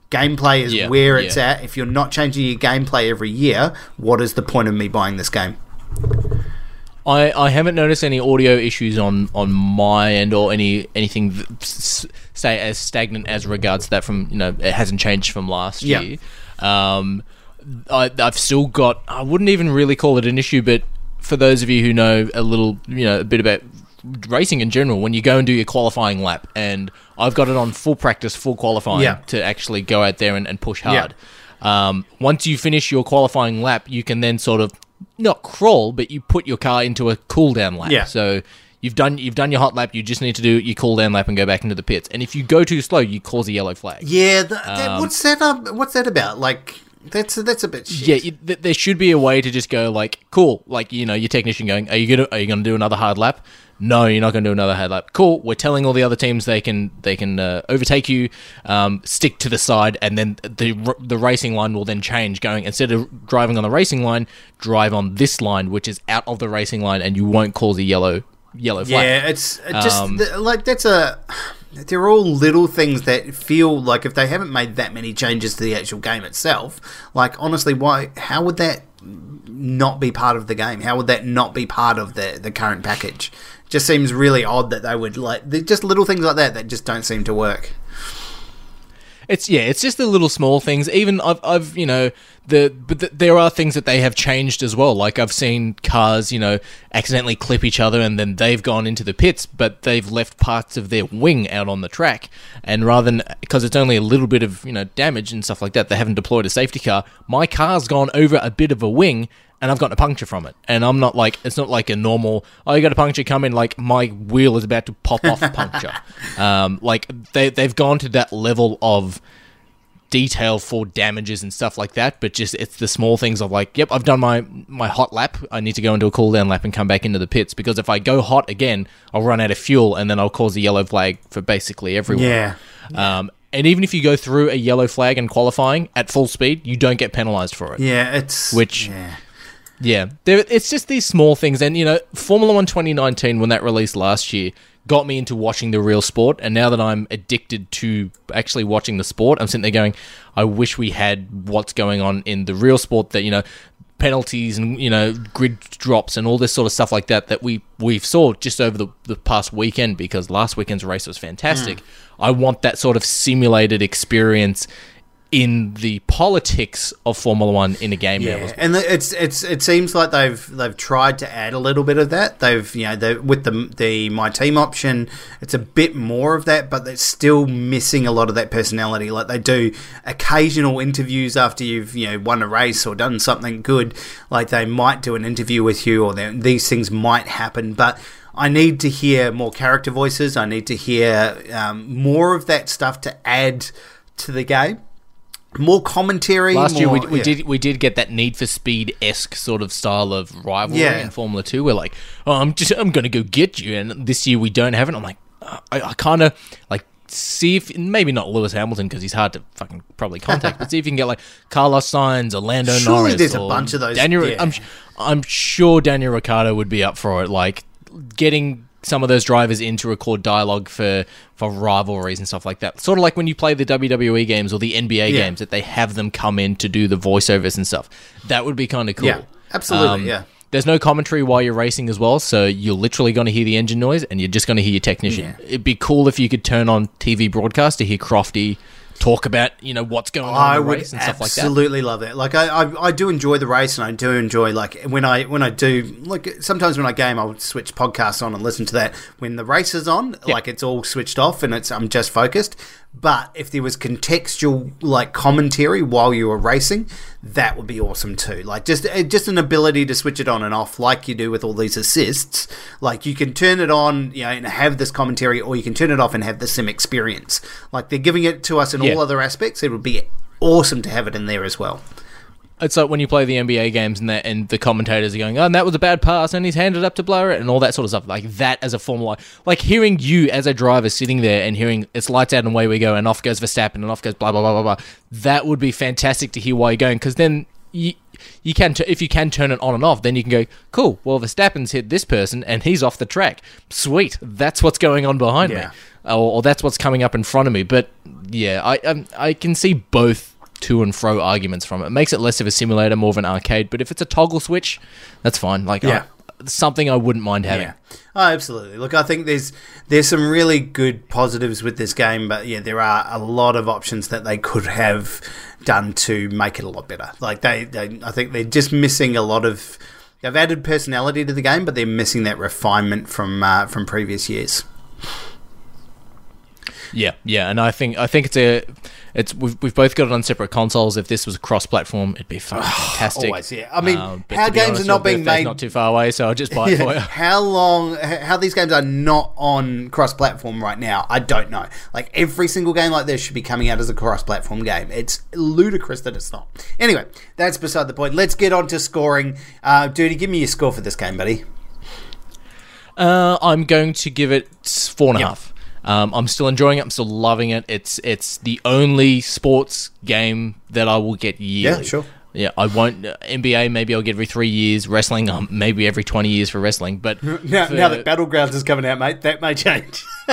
Gameplay is Yeah, where it's yeah. at. If you're not changing your gameplay every year what is the point of me buying this game I, I haven't noticed any audio issues on, on my end or any anything say as stagnant as regards to that from you know it hasn't changed from last Yeah. year. Um, I, I've still got I wouldn't even really call it an issue, but for those of you who know a little you know a bit about racing in general, when you go and do your qualifying lap, and I've got it on full practice, full qualifying Yeah. to actually go out there and, and push hard. Yeah. Um, once you finish your qualifying lap, you can then sort of not crawl, but you put your car into a cool down lap. Yeah. So you've done you've done your hot lap. You just need to do your cool down lap and go back into the pits. And if you go too slow, you cause a yellow flag. yeah th- that, Um, what's that up what's that about like that's that's a bit shit Yeah, you, th- there should be a way to just go like, cool, like you know, your technician going, are you gonna are you gonna do another hard lap? No, you're not gonna do another hard lap. Cool, we're telling all the other teams they can they can uh, overtake you, um, stick to the side, and then the the racing line will then change. Going instead of driving on the racing line, drive on this line, which is out of the racing line, and you won't cause a yellow yellow flag. Yeah, it's just Um, th- like that's a. They're all little things that feel like if they haven't made that many changes to the actual game itself, like honestly, why? How would that not be part of the game? How would that not be part of the the current package? Just seems really odd that they would like just little things like that that just don't seem to work. It's yeah, it's just the little small things. Even I've I've you know the but th there are things that they have changed as well. Like I've seen cars you know accidentally clip each other and then they've gone into the pits, but they've left parts of their wing out on the track. And rather than because it's only a little bit of you know damage and stuff like that, they haven't deployed a safety car. My car's gone over a bit of a wing. And I've gotten a puncture from it, and I'm not like it's not like a normal. Oh, you got a puncture coming, like my wheel is about to pop off puncture. Um, like they they've gone to that level of detail for damages and stuff like that, but just it's the small things of like, yep, I've done my my hot lap. I need to go into a cool down lap and come back into the pits because if I go hot again, I'll run out of fuel and then I'll cause a yellow flag for basically everyone. Yeah. Um, and even if you go through a yellow flag in qualifying at full speed, you don't get penalized for it. Yeah, it's Which- yeah. Yeah, there, it's just these small things, and you know, Formula One 2019 when that released last year got me into watching the real sport, and now that I'm addicted to actually watching the sport, I'm sitting there going, I wish we had what's going on in the real sport that you know penalties and you know grid drops and all this sort of stuff like that that we we've saw just over the, the past weekend because last weekend's race was fantastic. Hmm. I want that sort of simulated experience in the politics of Formula One in a game. Yeah, and it's it's it seems like they've they've tried to add a little bit of that. They've you know they, with the the my team option, it's a bit more of that, but it's still missing a lot of that personality. Like they do occasional interviews after you've you know won a race or done something good. Like they might do an interview with you, or these things might happen, but. I need to hear more character voices. I need to hear um, more of that stuff to add to the game. More commentary. Last year we, we yeah. did we did get that Need for Speed esque sort of style of rivalry Yeah. in Formula Two. We're like, oh, I'm just I'm gonna go get you, and this year we don't have it. I'm like, uh, I, I kind of like see if maybe not Lewis Hamilton because he's hard to fucking probably contact, but see if you can get like Carlos Sainz or Lando Surely Norris. there's a bunch of those, Daniel, yeah. I'm I'm sure Daniel Ricciardo would be up for it. Like getting some of those drivers in to record dialogue for for rivalries and stuff like that. Sort of like when you play the WWE games or the NBA Yeah. games that they have them come in to do the voiceovers and stuff. That would be kind of cool. Um, Yeah, absolutely, yeah. There's no commentary while you're racing as well, so you're literally going to hear the engine noise and you're just going to hear your technician. Yeah. It'd be cool if you could turn on TV broadcast to hear Crofty talk about, you know, what's going on I in the race and stuff like that. absolutely love that. Like I, I, I do enjoy the race, and I do enjoy like when I when I do like sometimes when I game, I'll switch podcasts on and listen to that. When the race is on, like it's all switched off and it's I'm just focused. But if there was contextual like commentary while you were racing, that would be awesome too. Like just uh, just an ability to switch it on and off, like you do with all these assists. Like you can turn it on, you know, and have this commentary, or you can turn it off and have the sim experience. Like they're giving it to us in Yeah. all other aspects. It would be awesome to have it in there as well. It's like when you play the NBA games and that, and the commentators are going, "Oh, and that was a bad pass," and he's handed up to it, and all that sort of stuff. Like that as a Formula, like hearing you as a driver sitting there and hearing it's lights out and away we go, and off goes Verstappen and off goes blah blah blah blah blah. That would be fantastic to hear why you're going, because then you you can t- if you can turn it on and off, then you can go, "Cool, well Verstappen's hit this person and he's off the track. Sweet, that's what's going on behind Yeah. me, or, or that's what's coming up in front of me." But yeah, I um, I can see both to and fro arguments from it. It makes it less of a simulator, more of an arcade. But if it's a toggle switch, that's fine. Like, Yeah. something I wouldn't mind having. Yeah. Oh, absolutely. Look, I think there's there's some really good positives with this game, but yeah, there are a lot of options that they could have done to make it a lot better. Like they, they I think they're just missing a lot of. They've added personality to the game, but they're missing that refinement from uh, from previous years. Yeah, yeah, and I think I think it's a it's we've, we've both got it on separate consoles. If this was cross-platform, it'd be fantastic. Always, yeah. I mean, Um, how games honest, are not being made not too far away, so I'll just buy it for you. how long how these games are not on cross platform right now i don't know like every single game like this should be coming out as a cross platform game it's ludicrous that it's not anyway that's beside the point let's get on to scoring uh duty give me your score for this game buddy Uh, I'm going to give it four and a Yep. half. Um, I'm still enjoying it. I'm still loving it. It's it's the only sports game that I will get yearly. Yeah, sure. Yeah, I won't uh, NBA. Maybe I'll get every three years. Wrestling, um, maybe every twenty years for wrestling. But now, for- now that battlegrounds is coming out mate that may change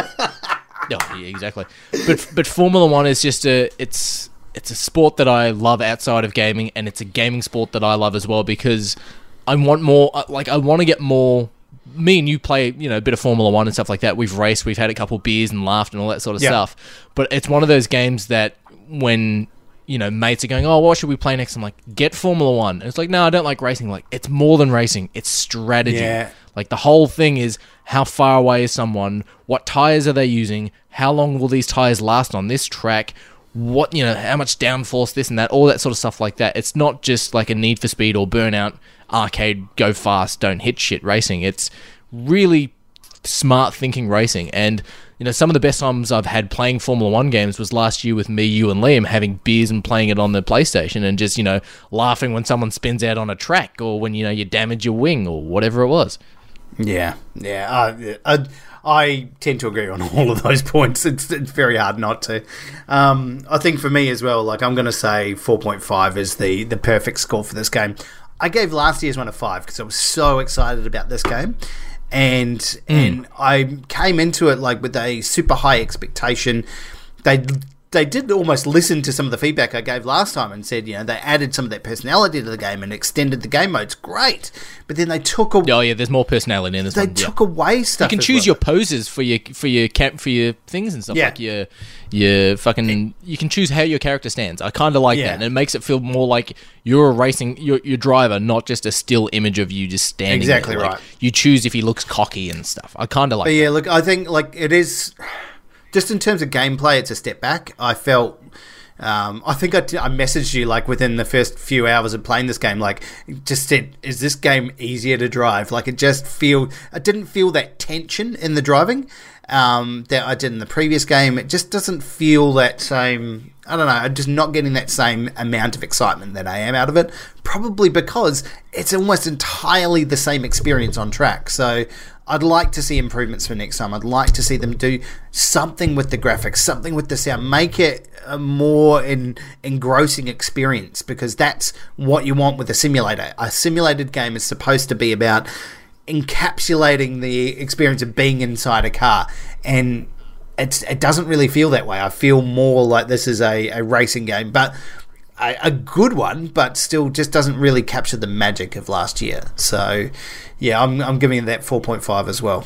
Oh, yeah, exactly. But but Formula One is just a it's it's a sport that I love outside of gaming, and it's a gaming sport that I love as well because I want more. uh, Like I want to get more. Me and you play, you know, a bit of Formula One and stuff like that. We've raced, we've had a couple of beers and laughed and all that sort of Yeah. stuff. But it's one of those games that when you know mates are going, oh, what should we play next? I'm like, get Formula One. And it's like, no, I don't like racing. Like it's more than racing. It's strategy. Yeah. Like the whole thing is how far away is someone? What tires are they using? How long will these tires last on this track? What you know, how much downforce, this and that, all that sort of stuff like that. It's not just like a Need for Speed or Burnout arcade, go fast, don't hit shit racing. It's really smart thinking racing. And you know, some of the best times I've had playing Formula One games was last year with me, you, and Liam having beers and playing it on the PlayStation, and just you know laughing when someone spins out on a track or when you know you damage your wing or whatever it was. Yeah, yeah. Uh, I, I tend to agree on all of those points. It's, it's very hard not to. Um, I think for me as well, like I'm going to say 4.5 is the, the perfect score for this game. I gave last year's one a five because I was so excited about this game, and hmm. and I came into it like with a super high expectation. They they did almost listen to some of the feedback I gave last time and said, you know, they added some of that personality to the game and extended the game modes. Great, but then they took away. Oh yeah, there's more personality in this They one. yeah. took away stuff. You can choose well. your poses for your for your cap for your things and stuff Yeah. like your your fucking. You can choose how your character stands. I kind of like Yeah. that, and it makes it feel more like you're a racing your your driver, not just a still image of you just standing. Exactly there. Like, right. You choose if he looks cocky and stuff. I kind of like. But yeah, look, I think like it is just in terms of gameplay, it's a step back. I felt. Um, I think I, t- I messaged you like within the first few hours of playing this game, like just said, "Is this game easier to drive?" Like it just feel, I didn't feel that tension in the driving um, that I did in the previous game. It just doesn't feel that same. I don't know. I'm just not getting that same amount of excitement that I am out of it. Probably because it's almost entirely the same experience on track. So I'd like to see improvements for next time. I'd like to see them do something with the graphics, something with the sound, make it a more en- engrossing experience because that's what you want with a simulator. A simulated game is supposed to be about encapsulating the experience of being inside a car and it's, it doesn't really feel that way. I feel more like this is a, a racing game, but a, a good one, but still just doesn't really capture the magic of last year. So, yeah, I'm, I'm giving it that 4.5 as well.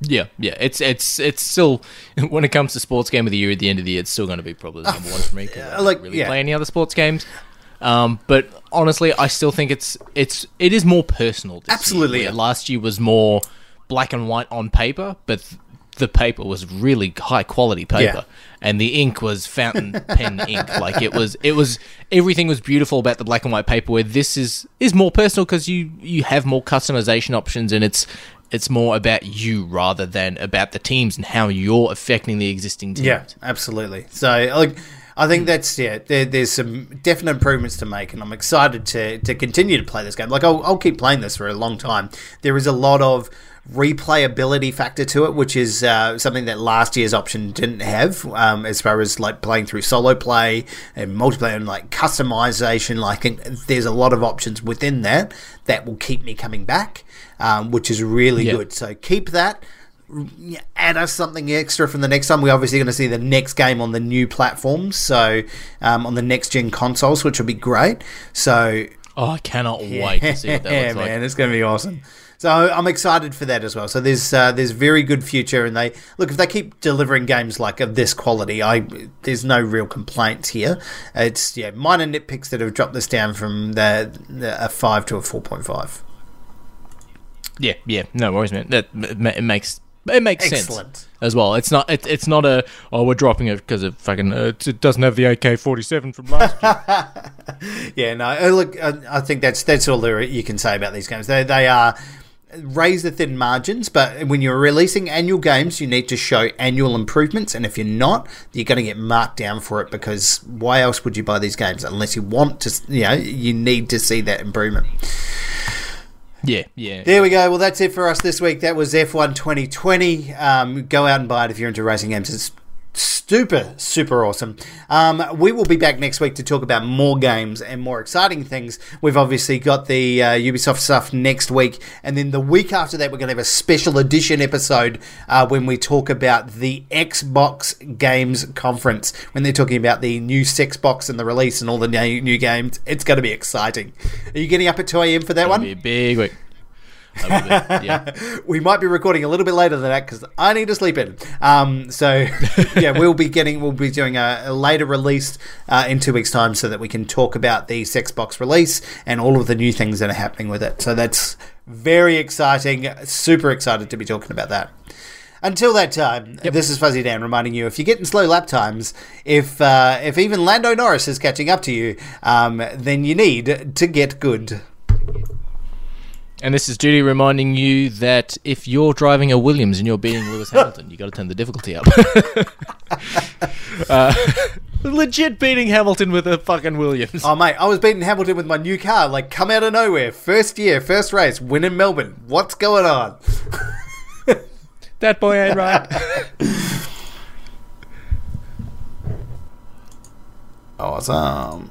Yeah, yeah. It's it's it's still when it comes to sports game of the year at the end of the year, it's still going to be probably the number one for me because I Uh, don't like, really yeah. play any other sports games. Um, but honestly, I still think it's it's it is more personal. Absolutely, Year. Last year was more black and white on paper, but th- the paper was really high quality paper, Yeah. And the ink was fountain pen ink. Like it was, it was everything was beautiful about the black and white paper. Where this is is more personal because you you have more customization options, and it's it's more about you rather than about the teams and how you're affecting the existing teams. Yeah, absolutely. So, like, I think that's yeah. There, there's some definite improvements to make, and I'm excited to to continue to play this game. Like, I'll, I'll keep playing this for a long time. There is a lot of replayability factor to it, which is uh, something that last year's option didn't have, um, as far as like playing through solo play and multiplayer and like customization. Like, and there's a lot of options within that that will keep me coming back, um, which is really Yeah. good. So keep that add us something extra from the next time. We're obviously going to see the next game on the new platforms, so um, on the next gen consoles, which will be great. So Oh, I cannot wait to see what that yeah, looks like. man, it's going to be awesome. So I'm excited for that as well. So there's uh, there's very good future, and they look if they keep delivering games like of this quality, I there's no real complaints here. It's yeah minor nitpicks that have dropped this down from the, the a five to a four point five. Yeah, yeah, no worries, man. That it makes it makes Excellent. sense as well. It's not it, it's not a oh we're dropping it because it fucking uh, it doesn't have the AK forty seven from last year. Yeah, no. uh, Look, uh, I think that's that's all there you can say about these games. They they are razor thin margins, but when you're releasing annual games, you need to show annual improvements, and if you're not, you're going to get marked down for it because why else would you buy these games unless you want to? You know, you need to see that improvement. yeah, yeah. There we go. Well, that's it for us this week. That was F1 2020. Um, go out and buy it if you're into racing games. It's super, super awesome. Um, we will be back next week to talk about more games and more exciting things. We've obviously got the uh, Ubisoft stuff next week, and then the week after that, we're going to have a special edition episode uh, when we talk about the Xbox Games Conference when they're talking about the new Xbox and the release and all the new, new games. It's going to be exciting. Are you getting up at 2 a.m. for that It'll one? be a big week. I will be, yeah. we might be recording a little bit later than that because I need to sleep in. Um, so yeah, we'll be getting, we'll be doing a, a later release uh, in two weeks' time so that we can talk about the Xbox release and all of the new things that are happening with it. So that's very exciting. Super excited to be talking about that. Until that time, this is Fuzzy Dan reminding you: if you're getting slow lap times, if uh, if even Lando Norris is catching up to you, um, then you need to get good. And this is Duty reminding you that if you're driving a Williams and you're beating Lewis Hamilton, you got to turn the difficulty up. uh, legit beating Hamilton with a fucking Williams. Oh mate, I was beating Hamilton with my new car, like come out of nowhere. First year, first race, win in Melbourne. What's going on? That boy ain't right. Awesome.